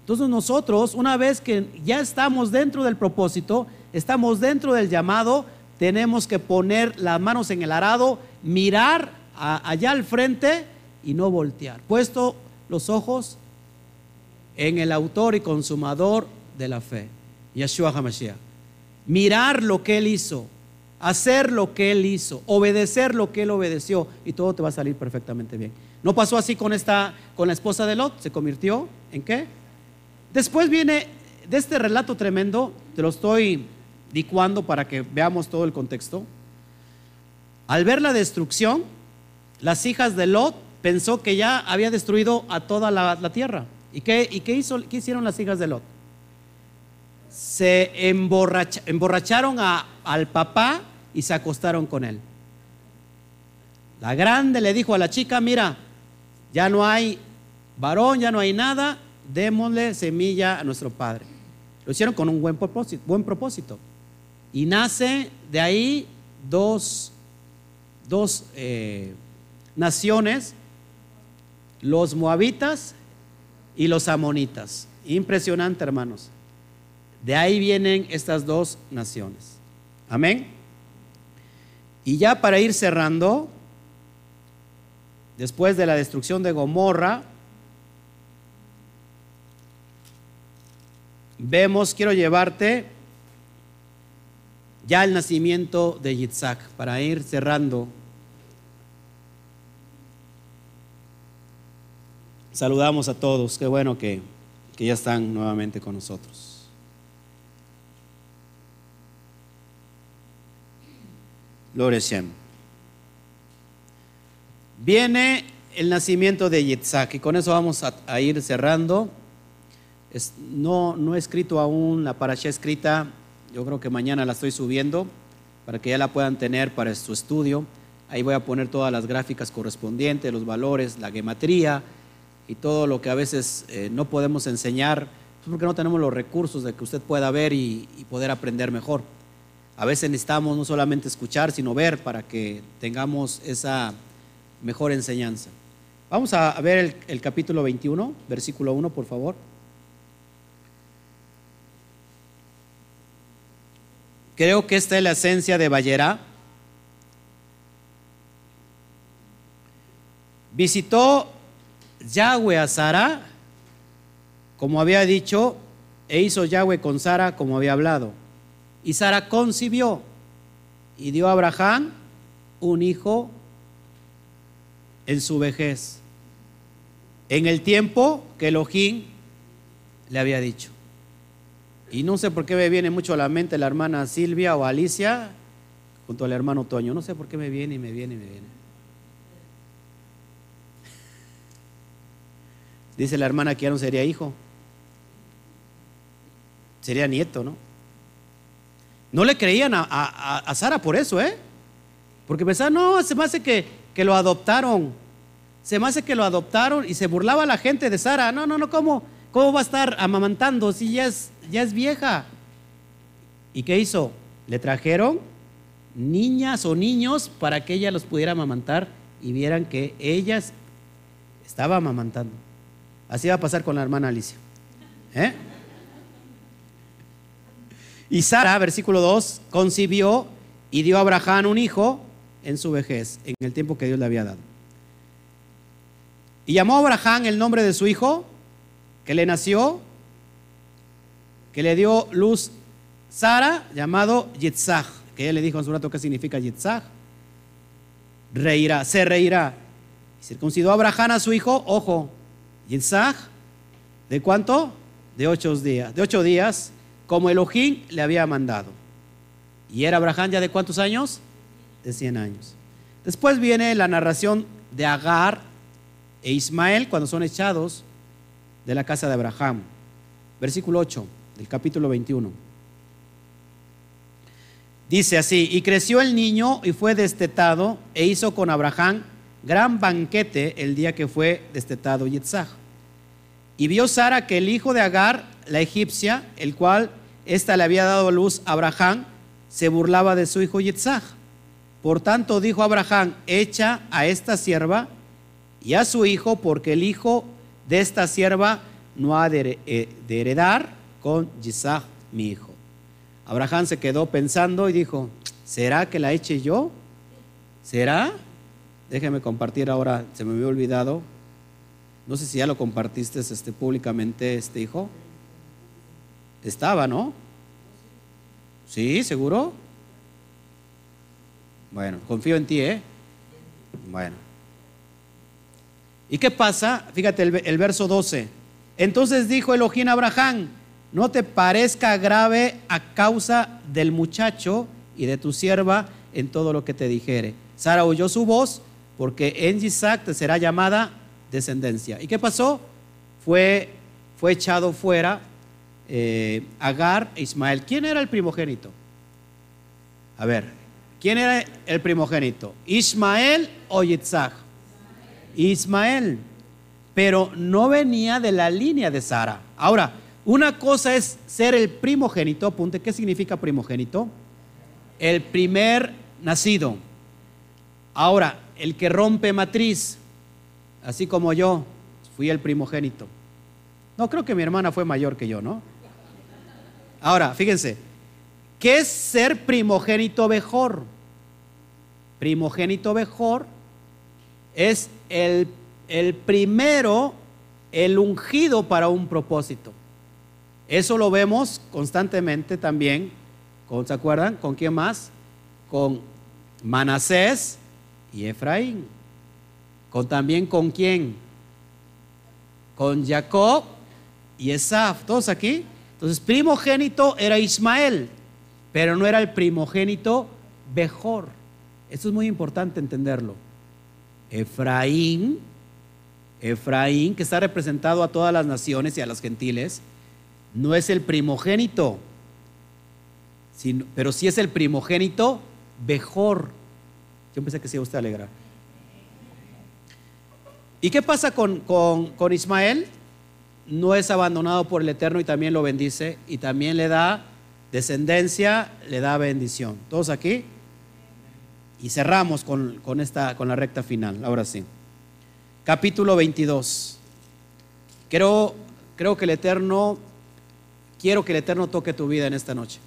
A: Entonces nosotros, una vez que ya estamos dentro del propósito, estamos dentro del llamado, tenemos que poner las manos en el arado, mirar allá al frente y no voltear. Puesto los ojos en el autor y consumador de la fe, Yeshua HaMashiach. Mirar lo que él hizo, hacer lo que él hizo, obedecer lo que él obedeció y todo te va a salir perfectamente bien. No pasó así con esta con la esposa de Lot, se convirtió en qué? Después viene de este relato tremendo, te lo estoy dicuando para que veamos todo el contexto. Al ver la destrucción, las hijas de Lot pensó que ya había destruido a toda la, tierra. ¿Y, qué, hizo, qué, hicieron las hijas de Lot? Se emborracharon al papá y se acostaron con él. La grande le dijo a la chica, mira, ya no hay varón, ya no hay nada, démosle semilla a nuestro padre. Lo hicieron con un buen propósito. Y nace de ahí dos, dos eh, naciones, los moabitas y los amonitas. Impresionante, hermanos. De ahí vienen estas dos naciones. Amén. Y ya para ir cerrando, después de la destrucción de Gomorra, vemos, quiero llevarte ya el nacimiento de Yitzhak, para ir cerrando. Saludamos a todos, qué bueno que, que ya están nuevamente con nosotros. Gloria Viene el nacimiento de Yitzhak y con eso vamos a, ir cerrando. no, no he escrito aún la parasha escrita yo creo que mañana la estoy subiendo para que ya la puedan tener para su estudio. Ahí voy a poner todas las gráficas correspondientes, los valores, la gematría y todo lo que a veces eh, no podemos enseñar pues, porque no tenemos los recursos de que usted pueda ver y, poder aprender mejor. A veces necesitamos no solamente escuchar, sino ver para que tengamos esa mejor enseñanza. Vamos a ver el, el capítulo 21, versículo 1, por favor. Creo que esta es la esencia de Ballera. Visitó Yahweh a Sara, como había dicho, e hizo Yahweh con Sara como había hablado. Y Sara concibió y dio a Abraham un hijo en su vejez, en el tiempo que Elohim le había dicho. Y no sé por qué me viene mucho a la mente la hermana Silvia o Alicia junto al hermano Toño. No sé por qué me viene y me viene y me viene. Dice la hermana que ya no sería hijo. Sería nieto, ¿no? No le creían a, Sara por eso, ¿eh? Porque pensaban, no, se me hace que, que lo adoptaron. Se me hace que lo adoptaron y se burlaba la gente de Sara. No, no, no, ¿cómo? ¿Cómo va a estar amamantando si ya es, ya es vieja? ¿Y qué hizo? Le trajeron niñas o niños para que ella los pudiera amamantar y vieran que ellas estaba amamantando. Así va a pasar con la hermana Alicia. ¿Eh? Y Sara, versículo 2, concibió y dio a Abraham un hijo en su vejez, en el tiempo que Dios le había dado. Y llamó a Abraham el nombre de su hijo que le nació, que le dio luz Sara, llamado Yitzhak, que ella le dijo en su rato qué significa Yitzhak. Reirá, se reirá. Y circuncidó a Abraham a su hijo, ojo, Yitzhak, ¿de cuánto? De ocho días. De ocho días, como Elohim le había mandado. ¿Y era Abraham ya de cuántos años? De cien años. Después viene la narración de Agar e Ismael cuando son echados de la casa de Abraham. Versículo 8 del capítulo 21. Dice así, y creció el niño y fue destetado e hizo con Abraham gran banquete el día que fue destetado Yitzhak. Y vio Sara que el hijo de Agar, la egipcia, el cual ésta le había dado luz a Abraham, se burlaba de su hijo Yitzhak. Por tanto dijo Abraham, echa a esta sierva y a su hijo, porque el hijo de esta sierva no ha de, eh, heredar con Yitzhak, mi hijo. Abraham se quedó pensando y dijo, ¿será que la eche yo? ¿Será? Déjeme compartir ahora, se me había olvidado. No sé si ya lo compartiste este, públicamente, este hijo. Estaba, ¿no? Sí, seguro. Bueno, confío en ti, ¿eh? Bueno. ¿Y qué pasa? Fíjate el, el verso 12. Entonces dijo Elohim a Abraham, no te parezca grave a causa del muchacho y de tu sierva en todo lo que te dijere. Sara oyó su voz, porque en Isaac te será llamada descendencia. ¿Y qué pasó? Fue, fue echado fuera eh, Agar e Ismael. ¿Quién era el primogénito? A ver, ¿quién era el primogénito? ¿Ismael o Yitzhak? Ismael. Pero no venía de la línea de Sara. Ahora, una cosa es ser el primogénito, apunte, ¿qué significa primogénito? El primer nacido. Ahora, el que rompe matriz, así como yo, fui el primogénito. No, creo que mi hermana fue mayor que yo, ¿no? Ahora, fíjense, ¿qué es ser primogénito mejor? Primogénito mejor es el, el primero, el ungido para un propósito. Eso lo vemos constantemente también, ¿se acuerdan? ¿Con quién más? Con Manasés y Efraín. Con, también con quién? Con Jacob y Esaf. ¿Todos aquí? Entonces, primogénito era Ismael, pero no era el primogénito mejor. Esto es muy importante entenderlo. Efraín, Efraín, que está representado a todas las naciones y a los gentiles, no es el primogénito, pero sí es el primogénito mejor. Yo pensé que se iba usted a alegrar. ¿Y qué pasa con, con, Ismael? No es abandonado por el Eterno y también lo bendice y también le da descendencia, le da bendición. ¿Todos aquí? Y cerramos con, con, esta, con la recta final, ahora sí. Capítulo 22. Creo, creo que el Eterno Quiero que el Eterno toque tu vida en esta noche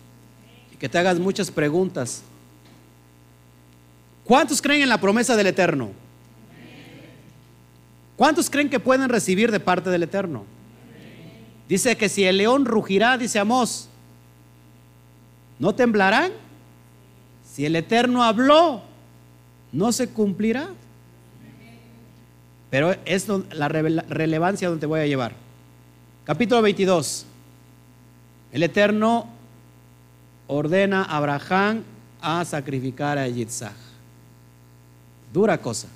A: y que te hagas muchas preguntas. ¿Cuántos creen en la promesa del Eterno? ¿Cuántos creen que pueden recibir de parte del Eterno? Dice que si el león rugirá, dice Amós, ¿no temblarán? Si el Eterno habló, ¿no se cumplirá? Pero es la relevancia donde te voy a llevar. Capítulo 22. El Eterno ordena a Abraham a sacrificar a Yitzhak. Dura cosa.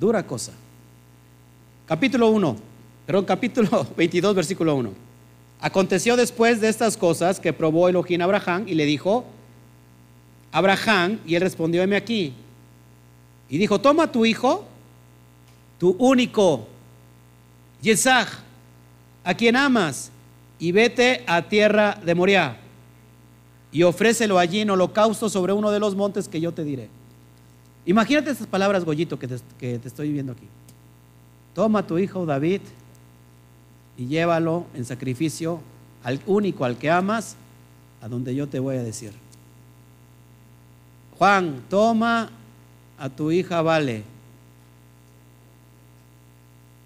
A: Dura cosa. Capítulo 1, perdón, capítulo [LAUGHS] 22, versículo 1. Aconteció después de estas cosas que probó Elohim a Abraham y le dijo, Abraham, y él respondió, heme aquí. Y dijo, toma tu hijo, tu único, Yitzhak, a quien amas, y vete a tierra de Moriah y ofrécelo allí en holocausto sobre uno de los montes que yo te diré. Imagínate estas palabras, Goyito, que te, que te estoy viendo aquí. Toma a tu hijo David y llévalo en sacrificio al único al que amas, a donde yo te voy a decir. Juan, toma a tu hija Vale.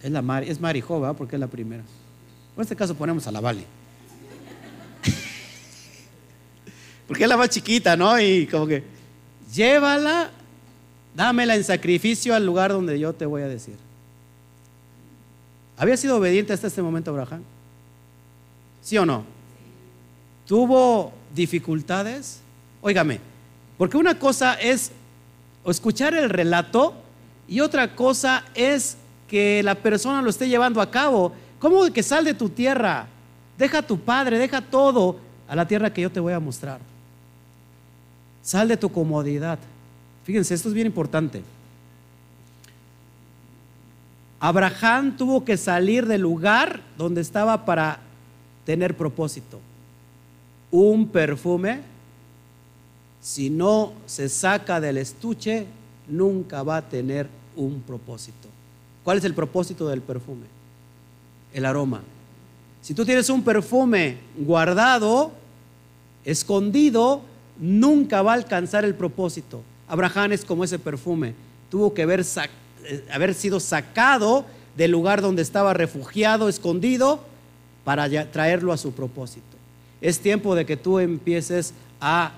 A: Es, la es Marijova porque es la primera. En este caso ponemos a la Vale. [LAUGHS] Porque es la más chiquita, ¿no? Y como que, llévala, dámela en sacrificio al lugar donde yo te voy a decir. ¿Había sido obediente hasta este momento Abraham? ¿Sí o no? ¿Tuvo dificultades? Óigame, porque una cosa es escuchar el relato y otra cosa es que la persona lo esté llevando a cabo. ¿Cómo que sal de tu tierra? Deja a tu padre, deja todo a la tierra que yo te voy a mostrar. Sal de tu comodidad. Fíjense, esto es bien importante. Abraham tuvo que salir del lugar donde estaba para tener propósito. Un perfume, si no se saca del estuche, nunca va a tener un propósito. ¿Cuál es el propósito del perfume? El aroma. Si tú tienes un perfume guardado, escondido, nunca va a alcanzar el propósito. Abraham es como ese perfume. Tuvo que haber, eh, sido sacado del lugar donde estaba refugiado, escondido, para traerlo a su propósito. Es tiempo de que tú empieces a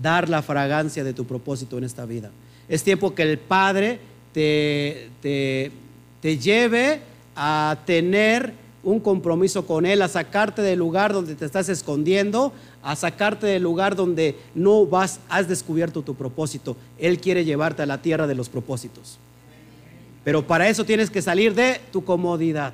A: dar la fragancia de tu propósito en esta vida. Es tiempo que el Padre te, te, te lleve a tener un compromiso con Él, a sacarte del lugar donde te estás escondiendo, a sacarte del lugar donde no vas, has descubierto tu propósito. Él quiere llevarte a la tierra de los propósitos. Pero para eso tienes que salir de tu comodidad.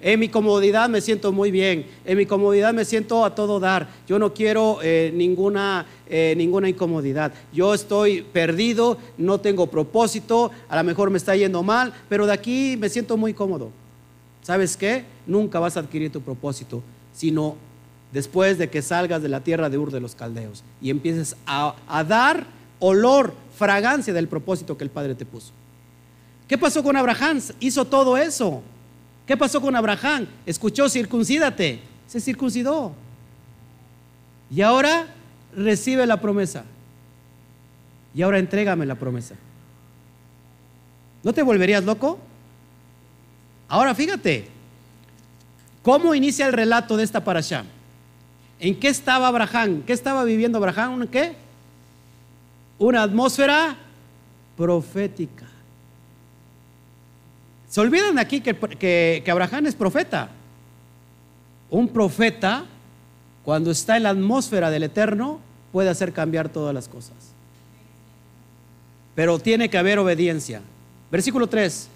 A: En mi comodidad me siento muy bien, en mi comodidad me siento a todo dar. Yo no quiero eh, ninguna, eh, ninguna incomodidad. Yo estoy perdido, no tengo propósito, a lo mejor me está yendo mal, pero de aquí me siento muy cómodo. ¿Sabes qué? Nunca vas a adquirir tu propósito, sino después de que salgas de la tierra de Ur de los Caldeos y empieces a, a dar olor, fragancia del propósito que el Padre te puso. ¿Qué pasó con Abraham? Hizo todo eso. ¿Qué pasó con Abraham? Escuchó, circuncídate. Se circuncidó. Y ahora recibe la promesa. Y ahora entrégame la promesa. ¿No te volverías loco? Ahora fíjate, ¿cómo inicia el relato de esta parasha? ¿En qué estaba Abraham? ¿Qué estaba viviendo Abraham? ¿Un qué? Una atmósfera profética. Se olvidan aquí que, que, Abraham es profeta. Un profeta, cuando está en la atmósfera del Eterno, puede hacer cambiar todas las cosas. Pero tiene que haber obediencia. Versículo 3.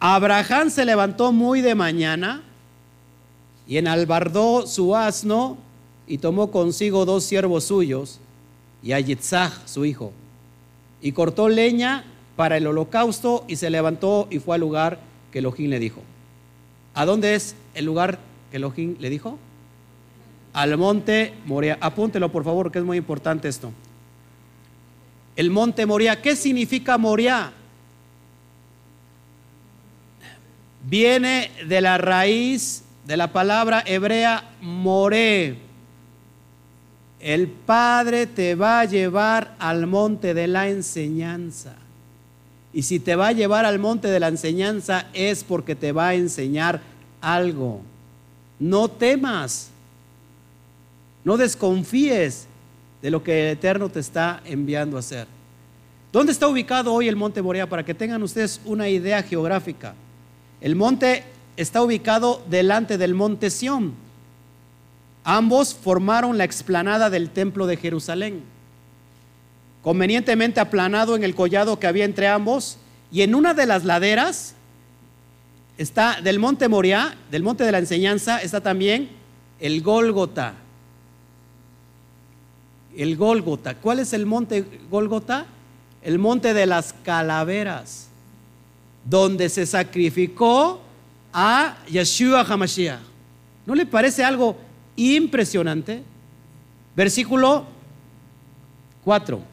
A: Abraham se levantó muy de mañana y enalbardó su asno y tomó consigo dos siervos suyos y a Yitzhak, su hijo, y cortó leña para el holocausto y se levantó y fue al lugar que Elohim le dijo. ¿A dónde es el lugar que Elohim le dijo? Al monte Moria. Apúntelo por favor, que es muy importante esto. El monte Moria. ¿Qué significa Moria? Viene de la raíz de la palabra hebrea more. El Padre te va a llevar al monte de la enseñanza. Y si te va a llevar al monte de la enseñanza es porque te va a enseñar algo. No temas, no desconfíes de lo que el Eterno te está enviando a hacer. ¿Dónde está ubicado hoy el monte Morea? Para que tengan ustedes una idea geográfica. El monte está ubicado delante del monte Sión. Ambos formaron la explanada del templo de Jerusalén convenientemente aplanado en el collado que había entre ambos, y en una de las laderas está del monte Moriah, del monte de la enseñanza, está también el Gólgota. El Gólgota. ¿Cuál es el monte Gólgota? El monte de las calaveras, donde se sacrificó a Yeshua HaMashiach. ¿No le parece algo impresionante? Versículo 4.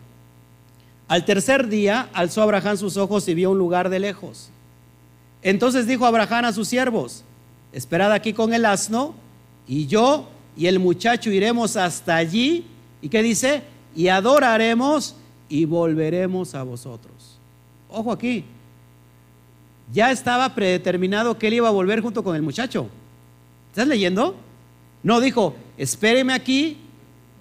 A: Al tercer día alzó Abraham sus ojos y vio un lugar de lejos. Entonces dijo Abraham a sus siervos, esperad aquí con el asno, y yo y el muchacho iremos hasta allí. ¿Y qué dice? Y adoraremos y volveremos a vosotros. Ojo aquí, ya estaba predeterminado que él iba a volver junto con el muchacho. ¿Estás leyendo? No, dijo, espéreme aquí,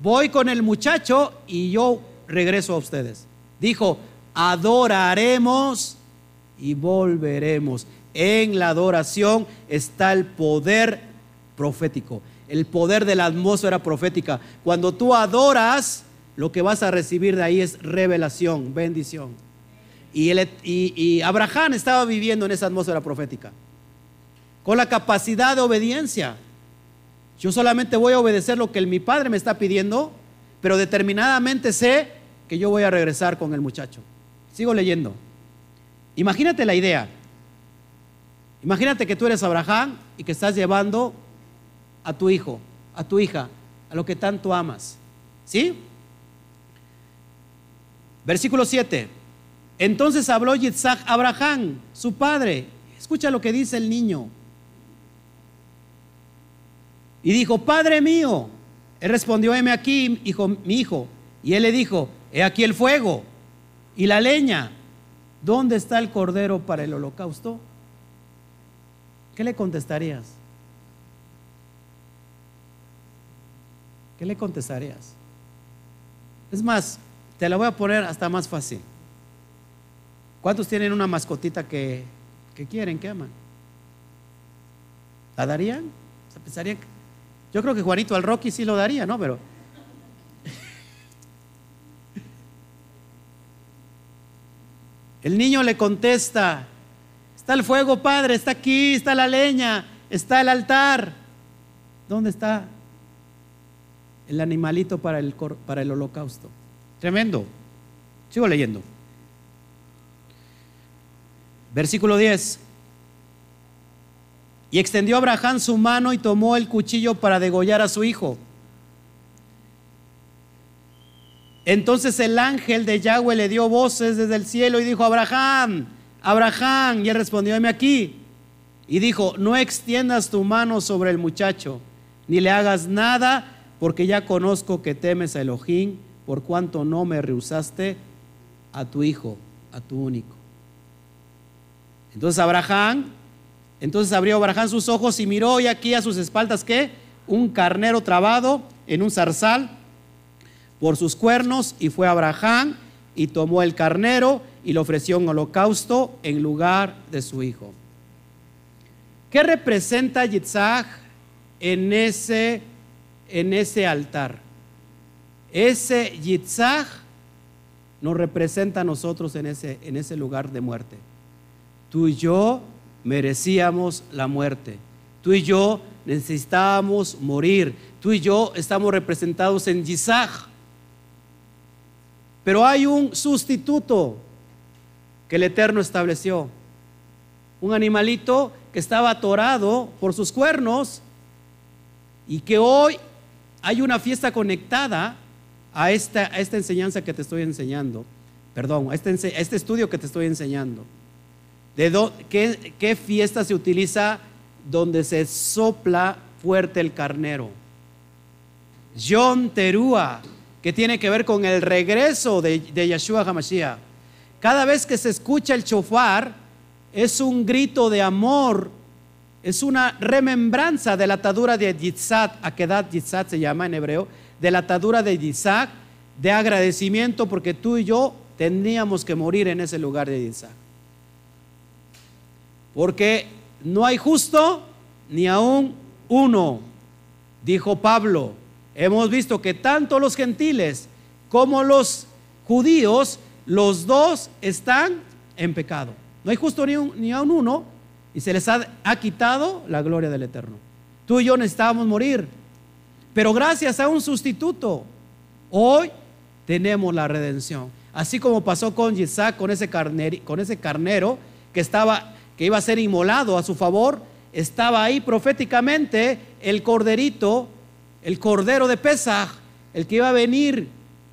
A: voy con el muchacho y yo regreso a ustedes. Dijo, adoraremos y volveremos. En la adoración está el poder profético, el poder de la atmósfera profética. Cuando tú adoras, lo que vas a recibir de ahí es revelación, bendición. Y, y Abraham estaba viviendo en esa atmósfera profética, con la capacidad de obediencia. Yo solamente voy a obedecer lo que mi padre me está pidiendo pero determinadamente sé que yo voy a regresar con el muchacho. Sigo leyendo. Imagínate la idea. Imagínate que tú eres Abraham y que estás llevando a tu hijo, a tu hija, a lo que tanto amas. ¿Sí? Versículo 7. Entonces habló Yitzhak Abraham, su padre. Escucha lo que dice el niño. Y dijo, Padre mío. Él respondió, heme aquí, hijo, mi hijo. Y él le dijo, he aquí el fuego y la leña. ¿Dónde está el cordero para el holocausto? ¿Qué le contestarías? ¿Qué le contestarías? Es más, te la voy a poner hasta más fácil. ¿Cuántos tienen una mascotita que, quieren, que aman? ¿La darían? yo creo que Juanito al Rocky sí lo daría, ¿no? Pero el niño le contesta, está el fuego, padre, está aquí, está la leña, está el altar. ¿Dónde está el animalito para el, para el holocausto? Tremendo. Sigo leyendo. Versículo 10. Y extendió Abraham su mano y tomó el cuchillo para degollar a su hijo. Entonces el ángel de Yahweh le dio voces desde el cielo y dijo, Abraham, Abraham. Y él respondió, aquí. Y dijo, no extiendas tu mano sobre el muchacho, ni le hagas nada, porque ya conozco que temes a Elohim, por cuanto no me rehusaste a tu hijo, a tu único. Entonces Abraham, entonces abrió Abraham sus ojos y miró y aquí a sus espaldas que un carnero trabado en un zarzal por sus cuernos y fue Abraham y tomó el carnero y le ofreció un holocausto en lugar de su hijo. ¿Qué representa Yitzhak en ese, en ese altar? Ese Yitzhak nos representa a nosotros en ese, en ese lugar de muerte. Tú y yo merecíamos la muerte. Tú y yo necesitábamos morir. Tú y yo estamos representados en Yitzhak. Pero hay un sustituto que el Eterno estableció. Un animalito que estaba atorado por sus cuernos y que hoy hay una fiesta conectada a esta, esta enseñanza que te estoy enseñando. Perdón, a este, a este estudio que te estoy enseñando. ¿De qué, qué fiesta se utiliza donde se sopla fuerte el carnero? Yom Terúa, que tiene que ver con el regreso de, Yeshua HaMashiach. Cada vez que se escucha el chofar, es un grito de amor, es una remembranza de la atadura de Yitzhak, Akedat Yitzhak se llama en hebreo, de la atadura de Yitzhak, de agradecimiento porque tú y yo tendríamos que morir en ese lugar de Yitzhak. Porque no hay justo ni aún uno, dijo Pablo. Hemos visto que tanto los gentiles como los judíos, los dos están en pecado. No hay justo ni, un, ni aún uno y se les ha, quitado la gloria del Eterno. Tú y yo necesitábamos morir, pero gracias a un sustituto, hoy tenemos la redención. Así como pasó con Isaac, con ese, con ese carnero que estaba que iba a ser inmolado a su favor, estaba ahí proféticamente el corderito, el cordero de Pesach, el que iba a venir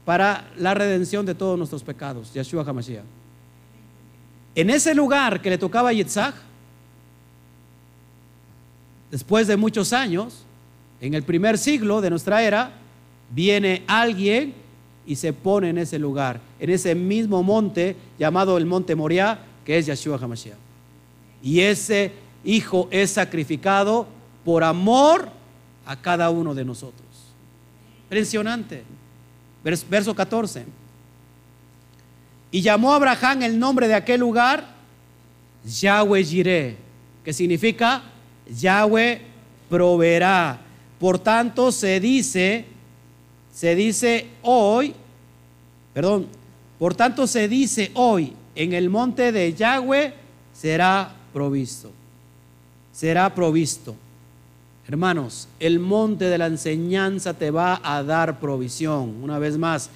A: para la redención de todos nuestros pecados, Yeshua HaMashiach. En ese lugar que le tocaba a Yitzhak, después de muchos años, en el primer siglo de nuestra era, viene alguien y se pone en ese lugar, en ese mismo monte llamado el monte Moriah, que es Yeshua HaMashiach. Y ese hijo es sacrificado por amor a cada uno de nosotros. Impresionante. Verso 14. Y llamó a Abraham el nombre de aquel lugar Yahweh Jireh, que significa Yahweh proveerá. Por tanto, se dice, se dice hoy, perdón, por tanto se dice hoy, en el monte de Yahweh será provisto. Será provisto. Hermanos, el monte de la enseñanza te va a dar provisión. Una vez más,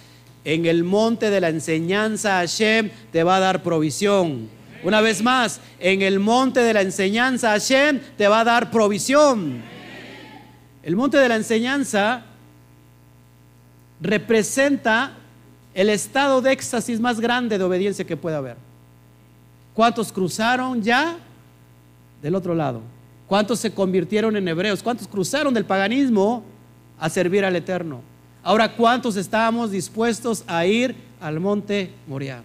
A: en el monte de la enseñanza Hashem te va a dar provisión. Una vez más, en el monte de la enseñanza Hashem te va a dar provisión. El monte de la enseñanza representa el estado de éxtasis más grande de obediencia que puede haber. ¿Cuántos cruzaron ya del otro lado? ¿Cuántos se convirtieron en hebreos? ¿Cuántos cruzaron del paganismo a servir al Eterno? Ahora, ¿cuántos estábamos dispuestos a ir al monte Moriah?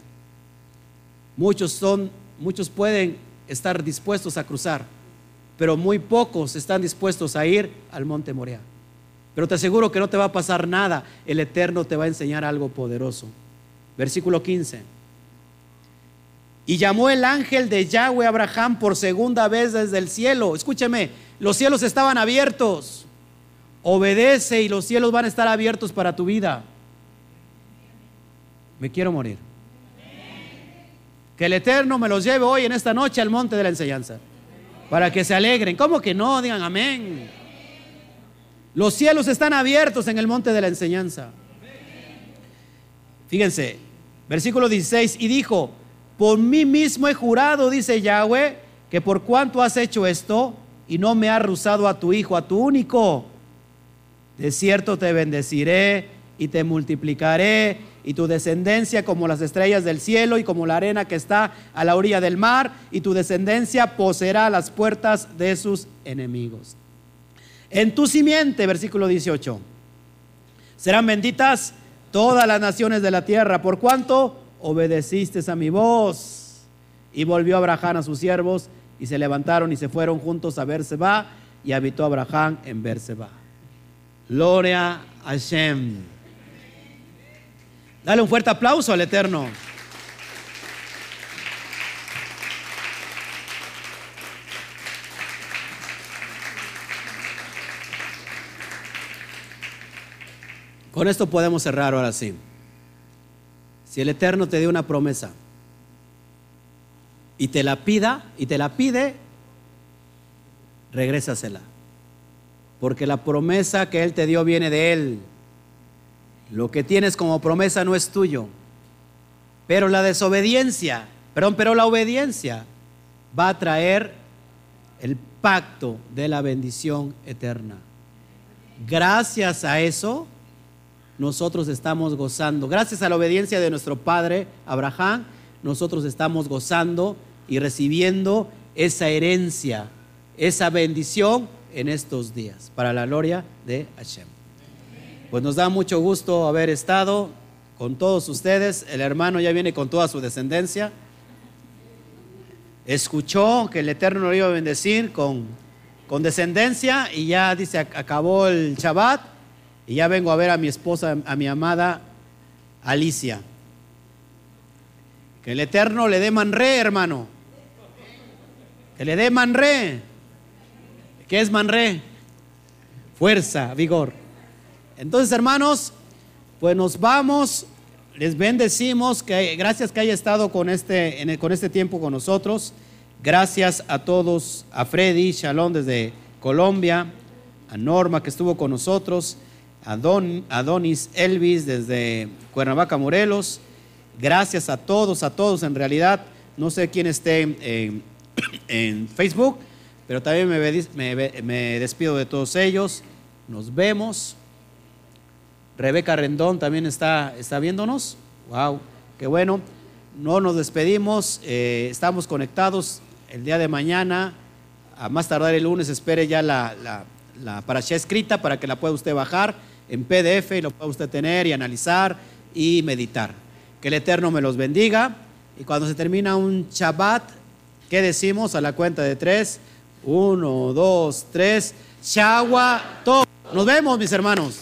A: Muchos son, muchos pueden estar dispuestos a cruzar, pero muy pocos están dispuestos a ir al monte Moriah. Pero te aseguro que no te va a pasar nada. El Eterno te va a enseñar algo poderoso. Versículo 15. Y llamó el ángel de Yahweh a Abraham por segunda vez desde el cielo. Escúcheme, los cielos estaban abiertos. Obedece y los cielos van a estar abiertos para tu vida. Me quiero morir. Que el Eterno me los lleve hoy en esta noche al monte de la enseñanza. Para que se alegren. ¿Cómo que no? Digan amén. Los cielos están abiertos en el monte de la enseñanza. Fíjense, versículo 16, y dijo, por mí mismo he jurado, dice Yahweh, que por cuanto has hecho esto y no me has rusado a tu hijo, a tu único, de cierto te bendeciré y te multiplicaré y tu descendencia como las estrellas del cielo y como la arena que está a la orilla del mar y tu descendencia poseerá las puertas de sus enemigos. En tu simiente, versículo 18, serán benditas todas las naciones de la tierra, por cuanto obedeciste a mi voz. Y volvió Abraham a sus siervos y se levantaron y se fueron juntos a Berseba y habitó Abraham en Berseba. Gloria a Hashem. Dale un fuerte aplauso al Eterno. Con esto podemos cerrar ahora sí. Si el Eterno te dio una promesa y te la pida y te la pide, regrésasela. Porque la promesa que Él te dio viene de Él. Lo que tienes como promesa no es tuyo. Pero la desobediencia, perdón, pero la obediencia va a traer el pacto de la bendición eterna. Gracias a eso, nosotros estamos gozando. Gracias a la obediencia de nuestro padre Abraham, nosotros estamos gozando y recibiendo esa herencia, esa bendición en estos días, para la gloria de Hashem. Pues nos da mucho gusto haber estado con todos ustedes. El hermano ya viene con toda su descendencia. Escuchó que el Eterno lo iba a bendecir con, con descendencia y ya dice, acabó el Shabbat y ya vengo a ver a mi esposa, a mi amada Alicia. Que el Eterno le dé manré, hermano. Que le dé manré. ¿Qué es manré? Fuerza, vigor. Entonces, hermanos, pues nos vamos. Les bendecimos. Que, gracias que haya estado con este, con este tiempo con nosotros. Gracias a todos, a Freddy, Shalom desde Colombia, a Norma que estuvo con nosotros. Adonis Elvis desde Cuernavaca, Morelos. Gracias a todos, a todos en realidad. No sé quién esté en, Facebook, pero también me, despido de todos ellos. Nos vemos. Rebeca Rendón también está, está viéndonos. Wow, qué bueno. No nos despedimos, eh, estamos conectados el día de mañana. A más tardar el lunes, espere ya la, la, escrita para que la pueda usted bajar en PDF y lo puede usted tener y analizar y meditar. Que el Eterno me los bendiga. Y cuando se termina un Shabbat, ¿qué decimos a la cuenta de tres? Uno, dos, tres. Shawa, Nos vemos, mis hermanos.